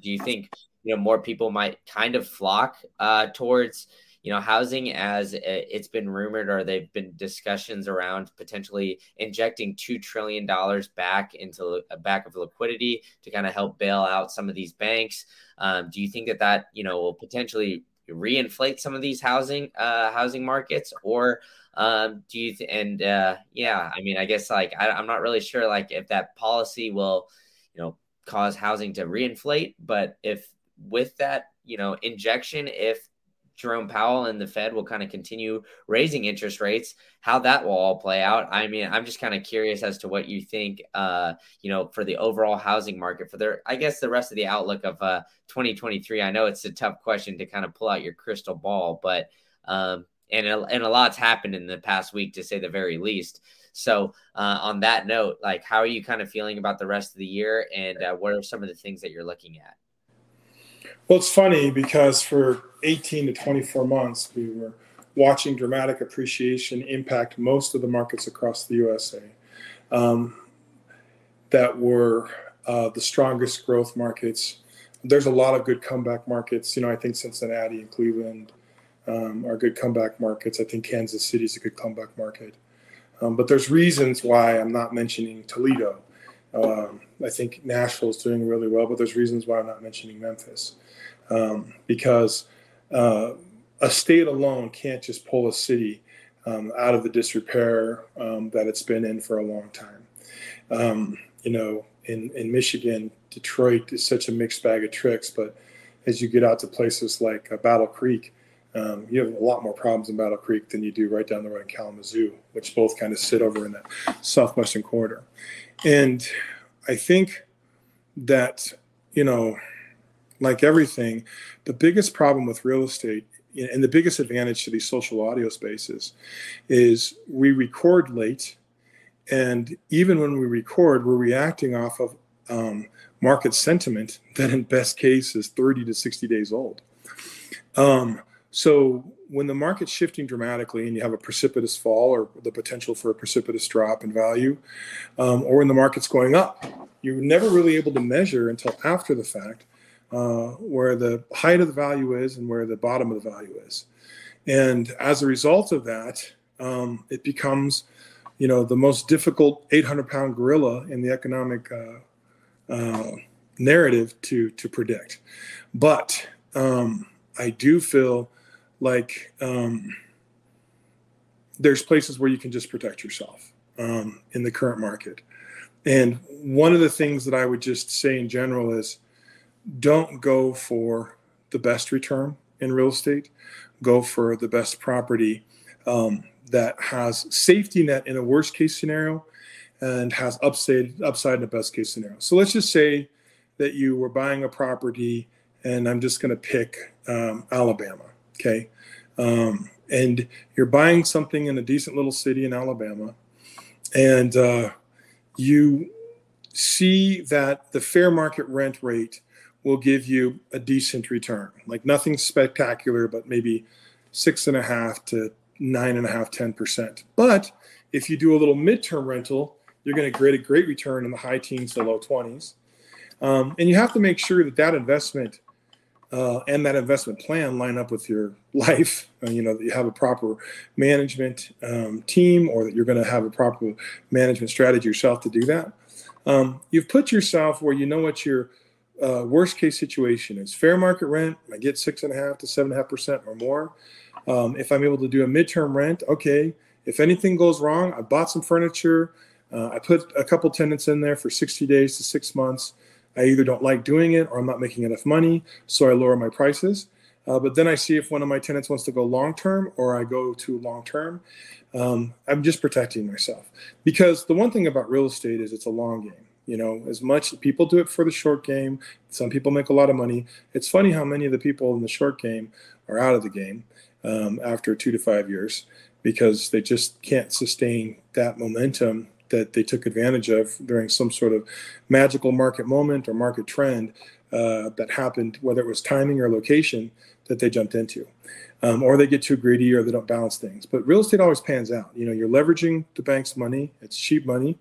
Do you think you know more people might kind of flock uh, towards you know housing as it's been rumored or they've been discussions around potentially injecting two trillion dollars back into a back of liquidity to kind of help bail out some of these banks. Um, do you think that that you know will potentially reinflate some of these housing uh, housing markets, or um, do you? Th- and uh, yeah, I mean, I guess like I, I'm not really sure like if that policy will, you know, cause housing to reinflate, but if with that, you know, injection, if Jerome Powell and the Fed will kind of continue raising interest rates. How that will all play out. I mean, I'm just kind of curious as to what you think, uh, you know, for the overall housing market for their, I guess, the rest of the outlook of uh, 2023. I know it's a tough question to kind of pull out your crystal ball, but um, and and a lot's happened in the past week to say the very least. So, uh, on that note, like, how are you kind of feeling about the rest of the year, and uh, what are some of the things that you're looking at? Well, it's funny because for 18 to 24 months, we were watching dramatic appreciation impact most of the markets across the USA um, that were uh, the strongest growth markets. There's a lot of good comeback markets. You know, I think Cincinnati and Cleveland um, are good comeback markets. I think Kansas City is a good comeback market. Um, but there's reasons why I'm not mentioning Toledo. Um, I think Nashville is doing really well, but there's reasons why I'm not mentioning Memphis um, because uh, a state alone can't just pull a city um, out of the disrepair um, that it's been in for a long time. Um, you know, in, in Michigan, Detroit is such a mixed bag of tricks, but as you get out to places like uh, Battle Creek, um, you have a lot more problems in Battle Creek than you do right down the road in Kalamazoo, which both kind of sit over in that southwestern corridor. And I think that, you know, like everything, the biggest problem with real estate and the biggest advantage to these social audio spaces is we record late. And even when we record, we're reacting off of um, market sentiment that in best case is 30 to 60 days old. Um, so when the market's shifting dramatically and you have a precipitous fall or the potential for a precipitous drop in value, um, or when the market's going up, you're never really able to measure until after the fact uh, where the height of the value is and where the bottom of the value is. And as a result of that, um, it becomes, you know, the most difficult 800 pound gorilla in the economic uh, uh, narrative to to predict. But um, I do feel like um, there's places where you can just protect yourself um, in the current market. And one of the things that I would just say in general is don't go for the best return in real estate. Go for the best property um, that has safety net in a worst case scenario and has upside upside in a best case scenario. So let's just say that you were buying a property, and I'm just going to pick um, Alabama. Okay, um, and you're buying something in a decent little city in Alabama, and uh, you see that the fair market rent rate will give you a decent return, like nothing spectacular, but maybe six and a half to nine and a half, 10%. But if you do a little midterm rental, you're going to get a great return in the high teens to low 20s. Um, and you have to make sure that that investment uh, and that investment plan line up with your life. Uh, you know, that you have a proper management um, team or that you're going to have a proper management strategy yourself to do that. Um, you've put yourself where you know what your uh, worst case situation is. Fair market rent, I get six and a half to seven and a half percent or more. Um, if I'm able to do a midterm rent, okay. If anything goes wrong, I bought some furniture. Uh, I put a couple tenants in there for 60 days to six months. I either don't like doing it or I'm not making enough money, so I lower my prices. Uh, but then I see if one of my tenants wants to go long term or I go to long term. Um, I'm just protecting myself because the one thing about real estate is it's a long game. You know, as much people do it for the short game, some people make a lot of money. It's funny how many of the people in the short game are out of the game um, after two to five years because they just can't sustain that momentum that they took advantage of during some sort of magical market moment or market trend uh, that happened, whether it was timing or location that they jumped into. Um, or they get too greedy or they don't balance things. But real estate always pans out. You know, you're leveraging the bank's money. It's cheap money.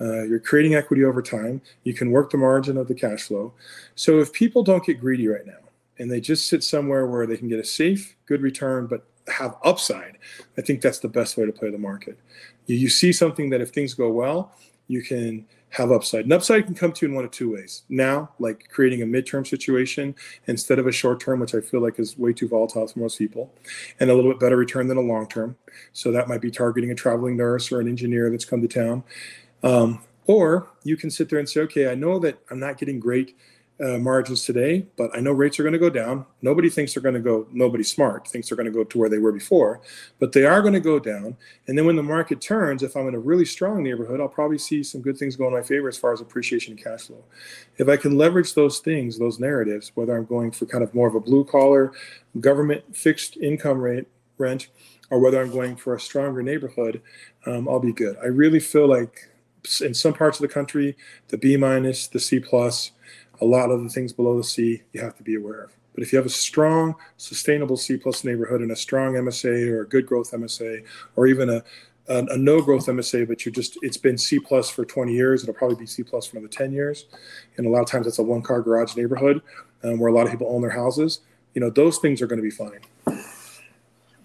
Uh, you're creating equity over time. You can work the margin of the cash flow. So if people don't get greedy right now and they just sit somewhere where they can get a safe, good return, but have upside, I think that's the best way to play the market. You, you see something that if things go well, you can have upside. And upside can come to you in one of two ways. Now, like creating a midterm situation instead of a short term, which I feel like is way too volatile for most people, and a little bit better return than a long term. So that might be targeting a traveling nurse or an engineer that's come to town. Um, or you can sit there and say, okay, I know that I'm not getting great uh, margins today, but I know rates are going to go down. Nobody thinks they're going to go, nobody smart thinks they're going to go to where they were before, but they are going to go down. And then when the market turns, if I'm in a really strong neighborhood, I'll probably see some good things go in my favor as far as appreciation and cash flow. If I can leverage those things, those narratives, whether I'm going for kind of more of a blue collar government fixed income rate rent, or whether I'm going for a stronger neighborhood, um, I'll be good. I really feel like in some parts of the country, the B minus, the C plus, a lot of the things below the C you have to be aware of. But if you have a strong, sustainable C plus neighborhood and a strong MSA or a good growth MSA, or even a, a, a no growth MSA, but you just it's been C plus for 20 years, it'll probably be C plus for another 10 years. And a lot of times it's a one car garage neighborhood um, where a lot of people own their houses. You know, those things are going to be fine.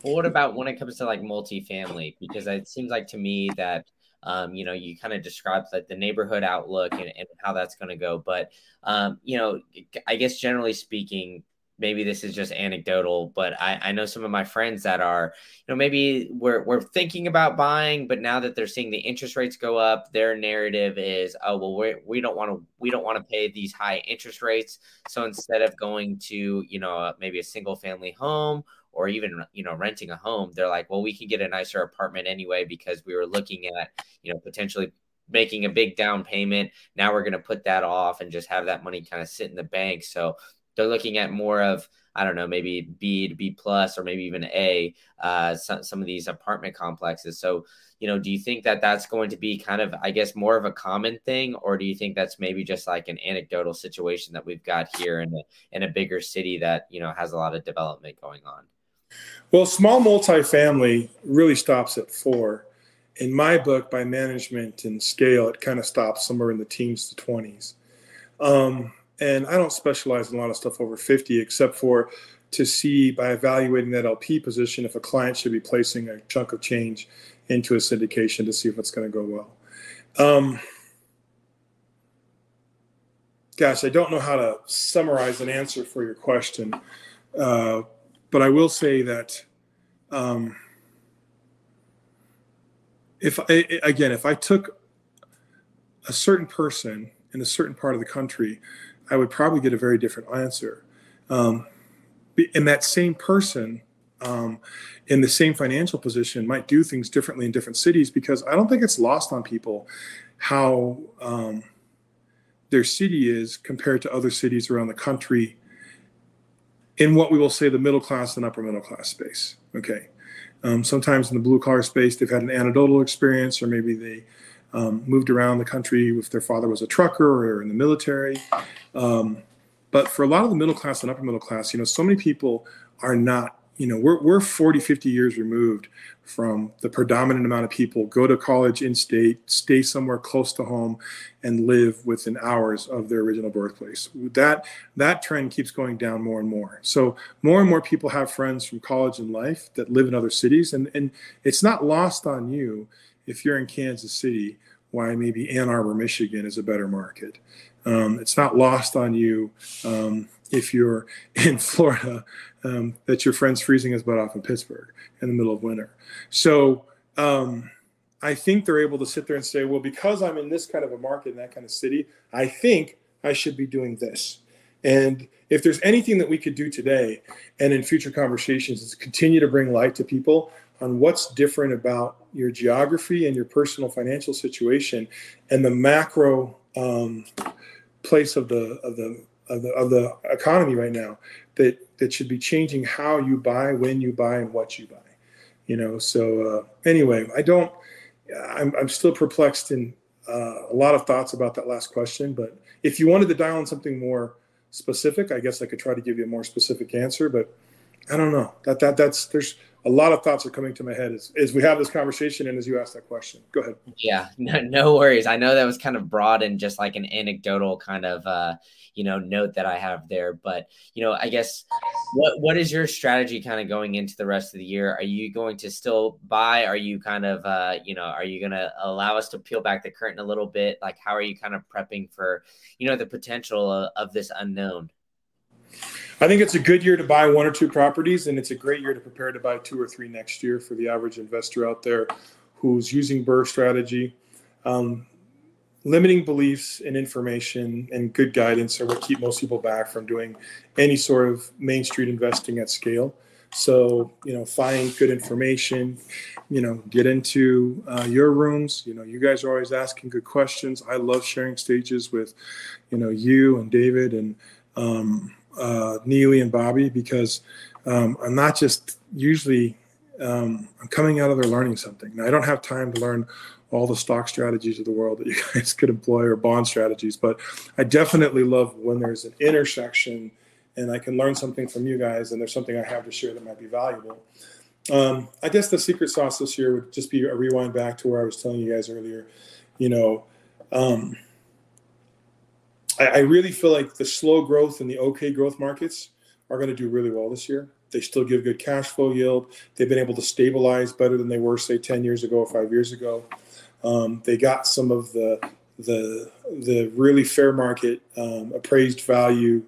Well, what about when it comes to like multifamily? Because it seems like to me that um, you know, you kind of described like the neighborhood outlook and, and how that's going to go. But, um, you know, I guess generally speaking, maybe this is just anecdotal, but I, I know some of my friends that are, you know, maybe we're, we're thinking about buying, but now that they're seeing the interest rates go up, their narrative is, oh, well, we we don't want to, we don't want to pay these high interest rates. So instead of going to, you know, maybe a single family home or even you know renting a home they're like well we can get a nicer apartment anyway because we were looking at you know potentially making a big down payment now we're going to put that off and just have that money kind of sit in the bank so they're looking at more of I don't know, maybe B to B plus or maybe even A, uh, some, some of these apartment complexes. So, you know, do you think that that's going to be kind of, I guess, more of a common thing, or do you think that's maybe just like an anecdotal situation that we've got here in a, in a bigger city that, you know, has a lot of development going on? Well, small multifamily really stops at four. In my book, by management and scale, it kind of stops somewhere in the teens to 20s. Um, and I don't specialize in a lot of stuff over 50, except for to see by evaluating that LP position if a client should be placing a chunk of change into a syndication to see if it's going to go well. Um, gosh, I don't know how to summarize an answer for your question, uh, but I will say that um, if I, again, if I took a certain person in a certain part of the country I would probably get a very different answer. Um, and that same person um, in the same financial position might do things differently in different cities because I don't think it's lost on people how um, their city is compared to other cities around the country in what we will say the middle class and upper middle class space. Okay. Um, sometimes in the blue collar space, they've had an anecdotal experience, or maybe they um, moved around the country if their father was a trucker or in the military. Um, but for a lot of the middle class and upper middle class, you know, so many people are not, you know, we're, we're 40, 50 years removed from the predominant amount of people go to college in state, stay somewhere close to home, and live within hours of their original birthplace. That that trend keeps going down more and more. So more and more people have friends from college and life that live in other cities, and and it's not lost on you if you're in Kansas City, why maybe Ann Arbor, Michigan is a better market. Um, it's not lost on you um, if you're in Florida um, that your friend's freezing his butt off in Pittsburgh in the middle of winter. So um, I think they're able to sit there and say, well, because I'm in this kind of a market in that kind of city, I think I should be doing this. And if there's anything that we could do today and in future conversations is continue to bring light to people on what's different about your geography and your personal financial situation and the macro um, place of the of the of the of the economy right now that that should be changing how you buy, when you buy, and what you buy. You know. So uh, anyway, I don't. I'm I'm still perplexed in uh, a lot of thoughts about that last question. But if you wanted to dial in something more specific, I guess I could try to give you a more specific answer. But I don't know. That that that's there's a lot of thoughts are coming to my head as, as we have this conversation and as you ask that question. Go ahead. Yeah, no, no worries. I know that was kind of broad and just like an anecdotal kind of uh, you know note that I have there, but you know, I guess what what is your strategy kind of going into the rest of the year? Are you going to still buy? Are you kind of uh, you know, are you going to allow us to peel back the curtain a little bit? Like, how are you kind of prepping for you know the potential of, of this unknown? I think it's a good year to buy one or two properties, and it's a great year to prepare to buy two or three next year for the average investor out there who's using BRRRR strategy. Um, limiting beliefs and information and good guidance are what keep most people back from doing any sort of main street investing at scale. So, you know, find good information, you know, get into uh, your rooms. You know, you guys are always asking good questions. I love sharing stages with, you know, you and David and, um, uh, Neely and Bobby because um, I'm not just usually um, I'm coming out of there learning something. Now I don't have time to learn all the stock strategies of the world that you guys could employ or bond strategies, but I definitely love when there's an intersection and I can learn something from you guys and there's something I have to share that might be valuable. Um, I guess the secret sauce this year would just be a rewind back to where I was telling you guys earlier. You know, um, I, I really feel like the slow growth and the okay growth markets are going to do really well this year. They still give good cash flow yield. They've been able to stabilize better than they were, say, 10 years ago or five years ago. Um, they got some of the the the really fair market um, appraised value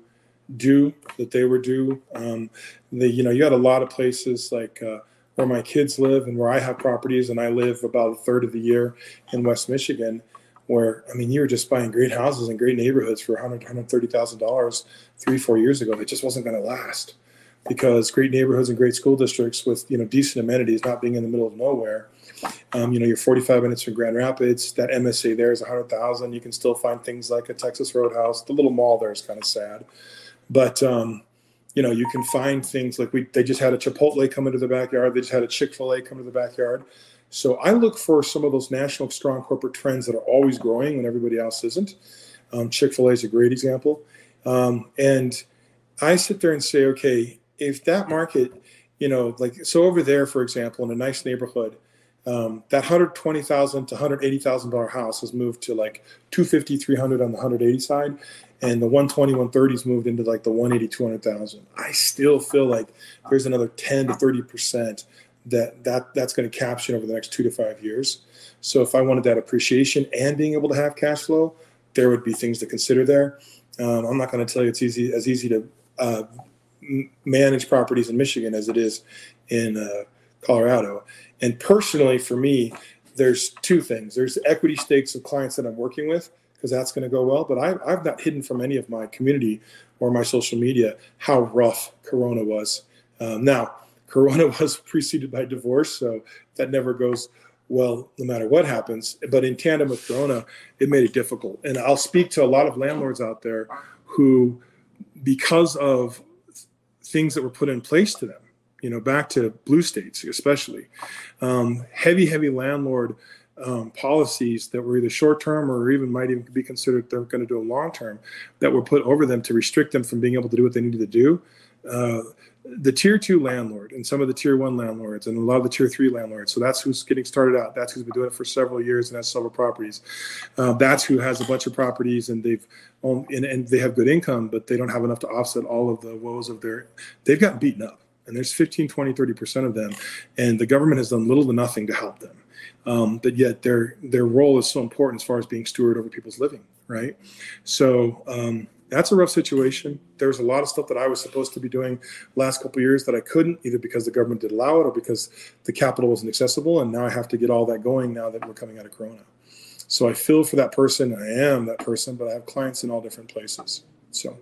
due that they were due. Um, you know, you had a lot of places like uh, where my kids live and where I have properties, and I live about a third of the year in West Michigan where I mean you were just buying great houses in great neighborhoods for 100 130 thousand dollars three four years ago. It just wasn't going to last because great neighborhoods and great school districts with you know decent amenities, not being in the middle of nowhere. Um, you know, you're 45 minutes from Grand Rapids. That MSA there is 100,000. You can still find things like a Texas Roadhouse. The little mall there is kind of sad, but um, you know, you can find things like we they just had a Chipotle come into the backyard. They just had a Chick Fil A come to the backyard. So I look for some of those national strong corporate trends that are always growing when everybody else isn't. Um, Chick Fil A is a great example, um, and I sit there and say, okay, if that market, you know, like so over there, for example, in a nice neighborhood, um, that 120,000 to 180,000 dollar house has moved to like 250, 300 on the 180 side, and the 120, 130s moved into like the 180, 200,000. I still feel like there's another 10 to 30 percent that that that's going to caption over the next two to five years. So if I wanted that appreciation and being able to have cash flow, there would be things to consider there. Um, I'm not going to tell you it's easy as easy to uh, manage properties in Michigan as it is in uh, Colorado. And personally, for me, there's two things. There's equity stakes of clients that I'm working with because that's going to go well. But I, I've not hidden from any of my community or my social media how rough Corona was. Um, now, Corona was preceded by divorce, so that never goes well no matter what happens. But in tandem with Corona, it made it difficult. And I'll speak to a lot of landlords out there who, because of things that were put in place to them, you know, back to blue states especially, um, heavy, heavy landlord um, policies that were either short term or even might even be considered they're going to do a long term that were put over them to restrict them from being able to do what they needed to do. Uh, the tier two landlord and some of the tier one landlords and a lot of the tier three landlords. So that's who's getting started out. That's who's been doing it for several years and has several properties. Uh, that's who has a bunch of properties and they've owned, and, and they have good income, but they don't have enough to offset all of the woes of their. They've gotten beaten up, and there's 15, 20, 30 percent of them, and the government has done little to nothing to help them. Um, but yet their their role is so important as far as being steward over people's living, right? So. Um, that's a rough situation. There's a lot of stuff that I was supposed to be doing last couple years that I couldn't, either because the government didn't allow it or because the capital wasn't accessible. And now I have to get all that going now that we're coming out of Corona. So I feel for that person. I am that person, but I have clients in all different places. So.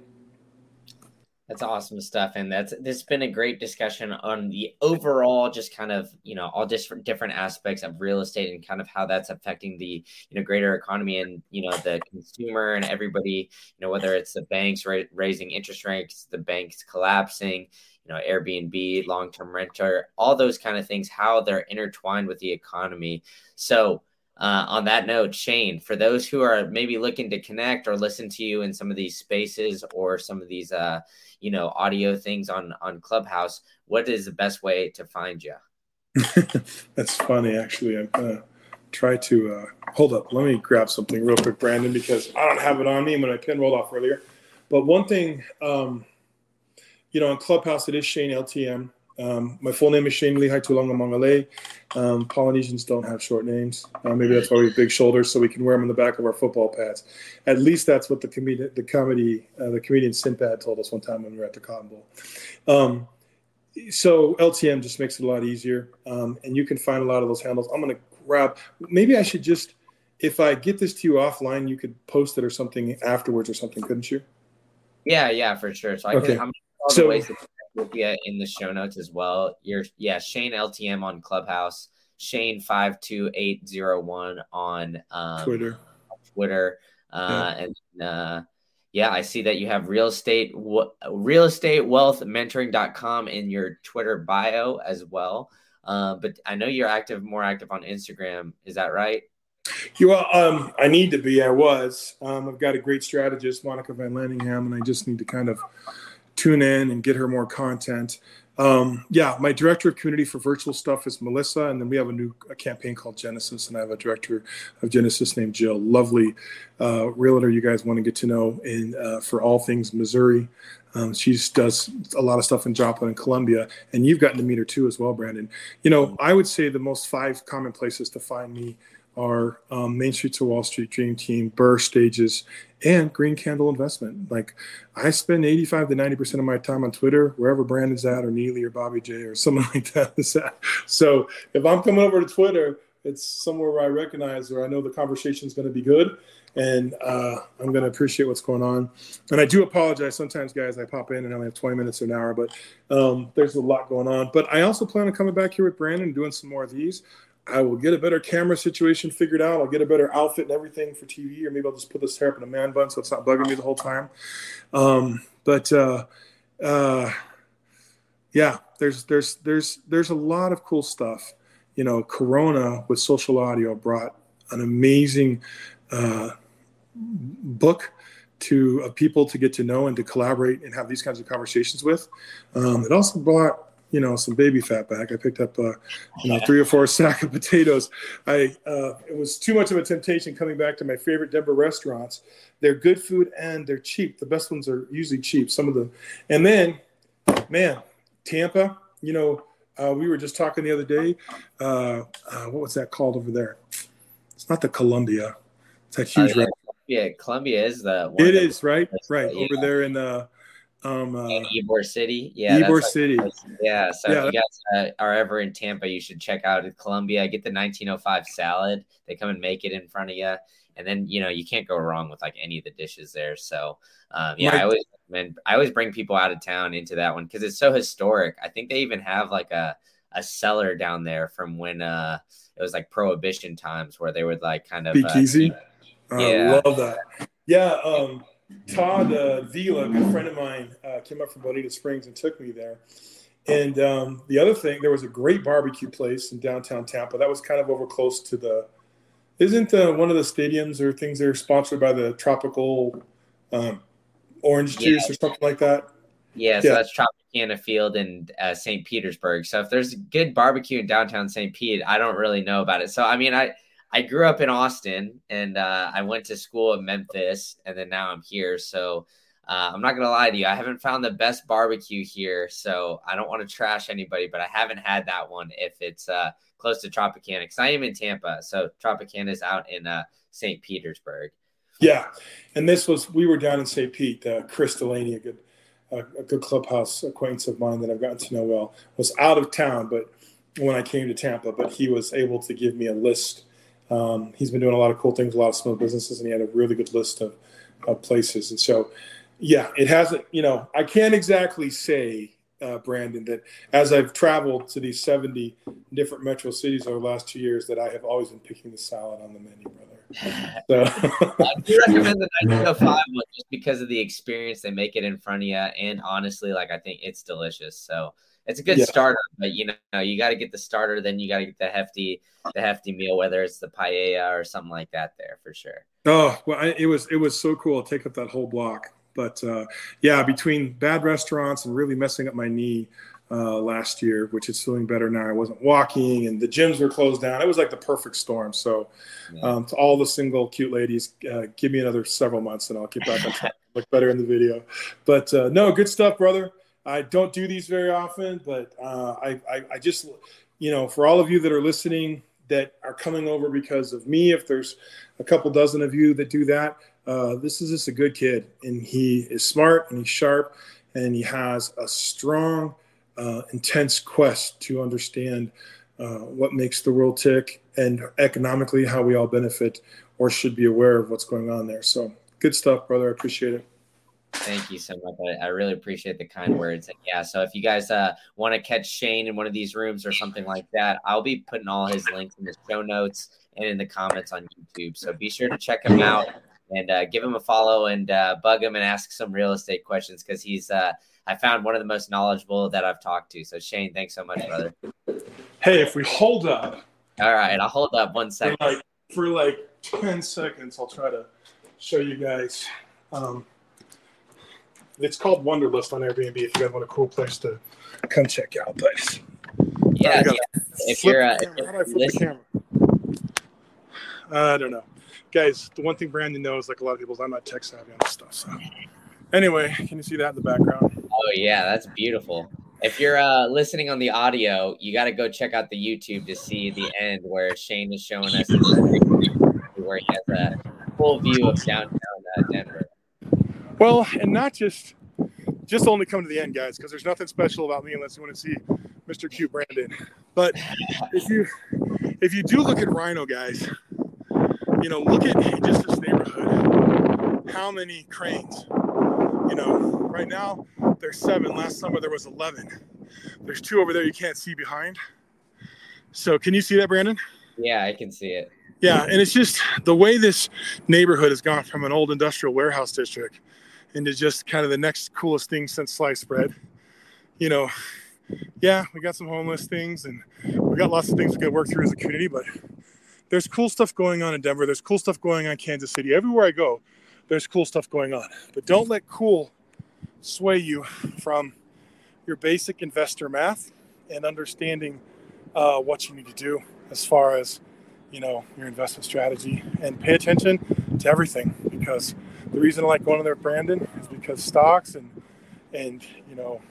That's awesome stuff, and that's this has been a great discussion on the overall, just kind of you know all different different aspects of real estate and kind of how that's affecting the you know greater economy and you know the consumer and everybody. You know whether it's the banks ra- raising interest rates, the banks collapsing, you know Airbnb, long term renter, all those kind of things, how they're intertwined with the economy. So uh, on that note, Shane, for those who are maybe looking to connect or listen to you in some of these spaces or some of these, uh, you know, audio things on on Clubhouse, what is the best way to find you? That's funny, actually. I'm gonna try to uh, hold up. Let me grab something real quick, Brandon, because I don't have it on me when my pen rolled off earlier. But one thing, um, you know, on Clubhouse, it is Shane LTM. Um, my full name is Shane Lehigh Tulunga Mangale. Um, Polynesians don't have short names. Uh, maybe that's why we have big shoulders, so we can wear them on the back of our football pads. At least that's what the comedian, the comedy, uh, the comedian Sinbad told us one time when we were at the Cotton Bowl. Um, so LTM just makes it a lot easier, um, and you can find a lot of those handles. I'm going to grab. Maybe I should just, if I get this to you offline, you could post it or something afterwards or something, couldn't you? Yeah, yeah, for sure. So I okay. can. I'm so, in the show notes as well. You're yeah, Shane LTM on Clubhouse, Shane five two eight zero one on um, Twitter. Twitter, uh, yeah. and uh, yeah, I see that you have real estate real estate wealth mentoring.com in your Twitter bio as well. Uh, but I know you're active, more active on Instagram. Is that right? You well, um, I need to be. I was. Um, I've got a great strategist, Monica Van Lanningham, and I just need to kind of tune in and get her more content. Um, yeah, my director of community for virtual stuff is Melissa, and then we have a new a campaign called Genesis, and I have a director of Genesis named Jill. Lovely uh, realtor, you guys want to get to know in uh, for all things Missouri. Um, she does a lot of stuff in Joplin and Columbia, and you've gotten to meet her too as well, Brandon. You know, I would say the most five common places to find me are um, Main Street to Wall Street, Dream Team, BRRRR Stages, and Green Candle Investment. Like I spend 85 to 90% of my time on Twitter, wherever Brandon's at, or Neely, or Bobby J, or someone like that is at. So if I'm coming over to Twitter, it's somewhere where I recognize or I know the conversation is going to be good and uh, I'm going to appreciate what's going on. And I do apologize sometimes, guys. I pop in and I only have 20 minutes or an hour, but um, there's a lot going on. But I also plan on coming back here with Brandon and doing some more of these. I will get a better camera situation figured out. I'll get a better outfit and everything for TV, or maybe I'll just put this hair up in a man bun so it's not bugging me the whole time. Um, but uh, uh, yeah, there's there's there's there's a lot of cool stuff. You know, Corona with social audio brought an amazing uh, book to of people to get to know and to collaborate and have these kinds of conversations with. Um, it also brought you know some baby fat back. I picked up uh, you know three or four sack of potatoes. I uh, it was too much of a temptation coming back to my favorite Denver restaurants. They're good food and they're cheap. The best ones are usually cheap. Some of the and then man Tampa. You know uh, we were just talking the other day. Uh, uh, what was that called over there? It's not the Columbia. It's that huge. Uh, yeah, Columbia is the. It is right, right over there in the. Um, uh, Ybor City, yeah, Ybor City, yeah. So yeah, if you guys uh, are ever in Tampa, you should check out Columbia. Get the 1905 salad. They come and make it in front of you, and then you know you can't go wrong with like any of the dishes there. So um, yeah, I always recommend. I always bring people out of town into that one because it's so historic. I think they even have like a a cellar down there from when uh it was like prohibition times where they would like kind of uh, easy. Yeah. I love that. Yeah. Um, Todd uh, Vila, a good friend of mine, uh, came up from Bonita Springs and took me there. And um, the other thing, there was a great barbecue place in downtown Tampa. That was kind of over close to the. Isn't uh, one of the stadiums or things that are sponsored by the tropical um, orange juice yeah. or something like that? Yeah, so yeah. that's Tropicana Field in uh, St. Petersburg. So if there's a good barbecue in downtown St. Pete, I don't really know about it. So I mean, I I grew up in Austin and uh, I went to school in Memphis and then now I'm here. So uh, I'm not going to lie to you. I haven't found the best barbecue here. So I don't want to trash anybody, but I haven't had that one if it's uh, close to Tropicana because I am in Tampa. So Tropicana is out in uh, St. Petersburg. Yeah. And this was, we were down in St. Pete. Uh, Chris Delaney, a good, a good clubhouse acquaintance of mine that I've gotten to know well, was out of town, but when I came to Tampa, but he was able to give me a list um, he's been doing a lot of cool things, a lot of small businesses, and he had a really good list of, of places. And so, yeah, it hasn't, you know, I can't exactly say, uh, Brandon, that as I've traveled to these 70 different metro cities over the last two years, that I have always been picking the salad on the menu, brother. So. I do recommend the 1905 one just because of the experience they make it in front of you. And honestly, like, I think it's delicious. So, it's a good yeah. starter, but you know, you got to get the starter, then you got to get the hefty, the hefty meal, whether it's the paella or something like that. There for sure. Oh well, I, it was it was so cool to take up that whole block. But uh, yeah, between bad restaurants and really messing up my knee uh, last year, which is feeling better now. I wasn't walking, and the gyms were closed down. It was like the perfect storm. So, yeah. um, to all the single cute ladies, uh, give me another several months, and I'll get back on track. look better in the video. But uh, no, good stuff, brother. I don't do these very often, but uh, I, I, I just, you know, for all of you that are listening that are coming over because of me, if there's a couple dozen of you that do that, uh, this is just a good kid, and he is smart and he's sharp, and he has a strong, uh, intense quest to understand uh, what makes the world tick and economically how we all benefit or should be aware of what's going on there. So good stuff, brother. I appreciate it. Thank you so much. I, I, really appreciate the kind words. And yeah, so if you guys uh, want to catch Shane in one of these rooms or something like that, I'll be putting all his links in the show notes and in the comments on YouTube. So be sure to check him out and uh, give him a follow and uh, bug him and ask some real estate questions because he's uh, I found one of the most knowledgeable that I've talked to. So Shane, thanks so much, brother. Hey, if we hold up. All right, I'll hold up one second. For like, for like 10 seconds, I'll try to show you guys. Um, it's called Wunderlist on Airbnb if you guys want a cool place to come check out. But yeah, yeah. if you're, uh, if How do I flip the camera? I don't know, guys. The one thing Brandon knows, like a lot of people, is I'm not tech savvy on this stuff. So anyway, can you see that in the background? Oh yeah, that's beautiful. If you're uh, listening on the audio, you got to go check out the YouTube to see the end where Shane is showing us where he has a full view of downtown uh, Denver. Well, and not just just only come to the end, guys, because there's nothing special about me unless you want to see Mr. Q Brandon. But if you if you do look at RiNo, guys, you know, look at just this neighborhood. How many cranes? You know, right now there's seven. Last summer there was eleven. There's two over there you can't see behind. So can you see that, Brandon? Yeah, I can see it. Yeah, and it's just the way this neighborhood has gone from an old industrial warehouse district into just kind of the next coolest thing since sliced bread. You know, yeah, we got some homeless things and we got lots of things we to work through as a community, but there's cool stuff going on in Denver. There's cool stuff going on in Kansas City. Everywhere I go, there's cool stuff going on. But don't let cool sway you from your basic investor math and understanding uh, what you need to do as far as you know your investment strategy and pay attention to everything because the reason I like going in there Brandon is because stocks and and you know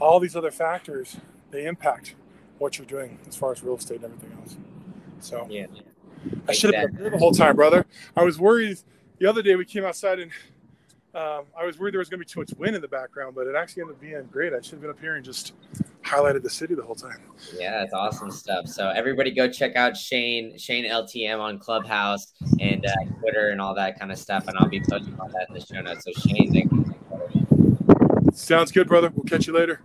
all these other factors they impact what you're doing as far as real estate and everything else. So yeah, I should have been here the whole time, brother. I was worried the other day we came outside and um, I was worried there was going to be too much wind in the background, but it actually ended up being great. I should have been up here and just highlighted the city the whole time. Yeah, it's awesome stuff. So everybody go check out Shane, Shane LTM on Clubhouse and uh, Twitter and all that kind of stuff. And I'll be posting all that in the show notes. So Shane, Sounds good, brother. We'll catch you later.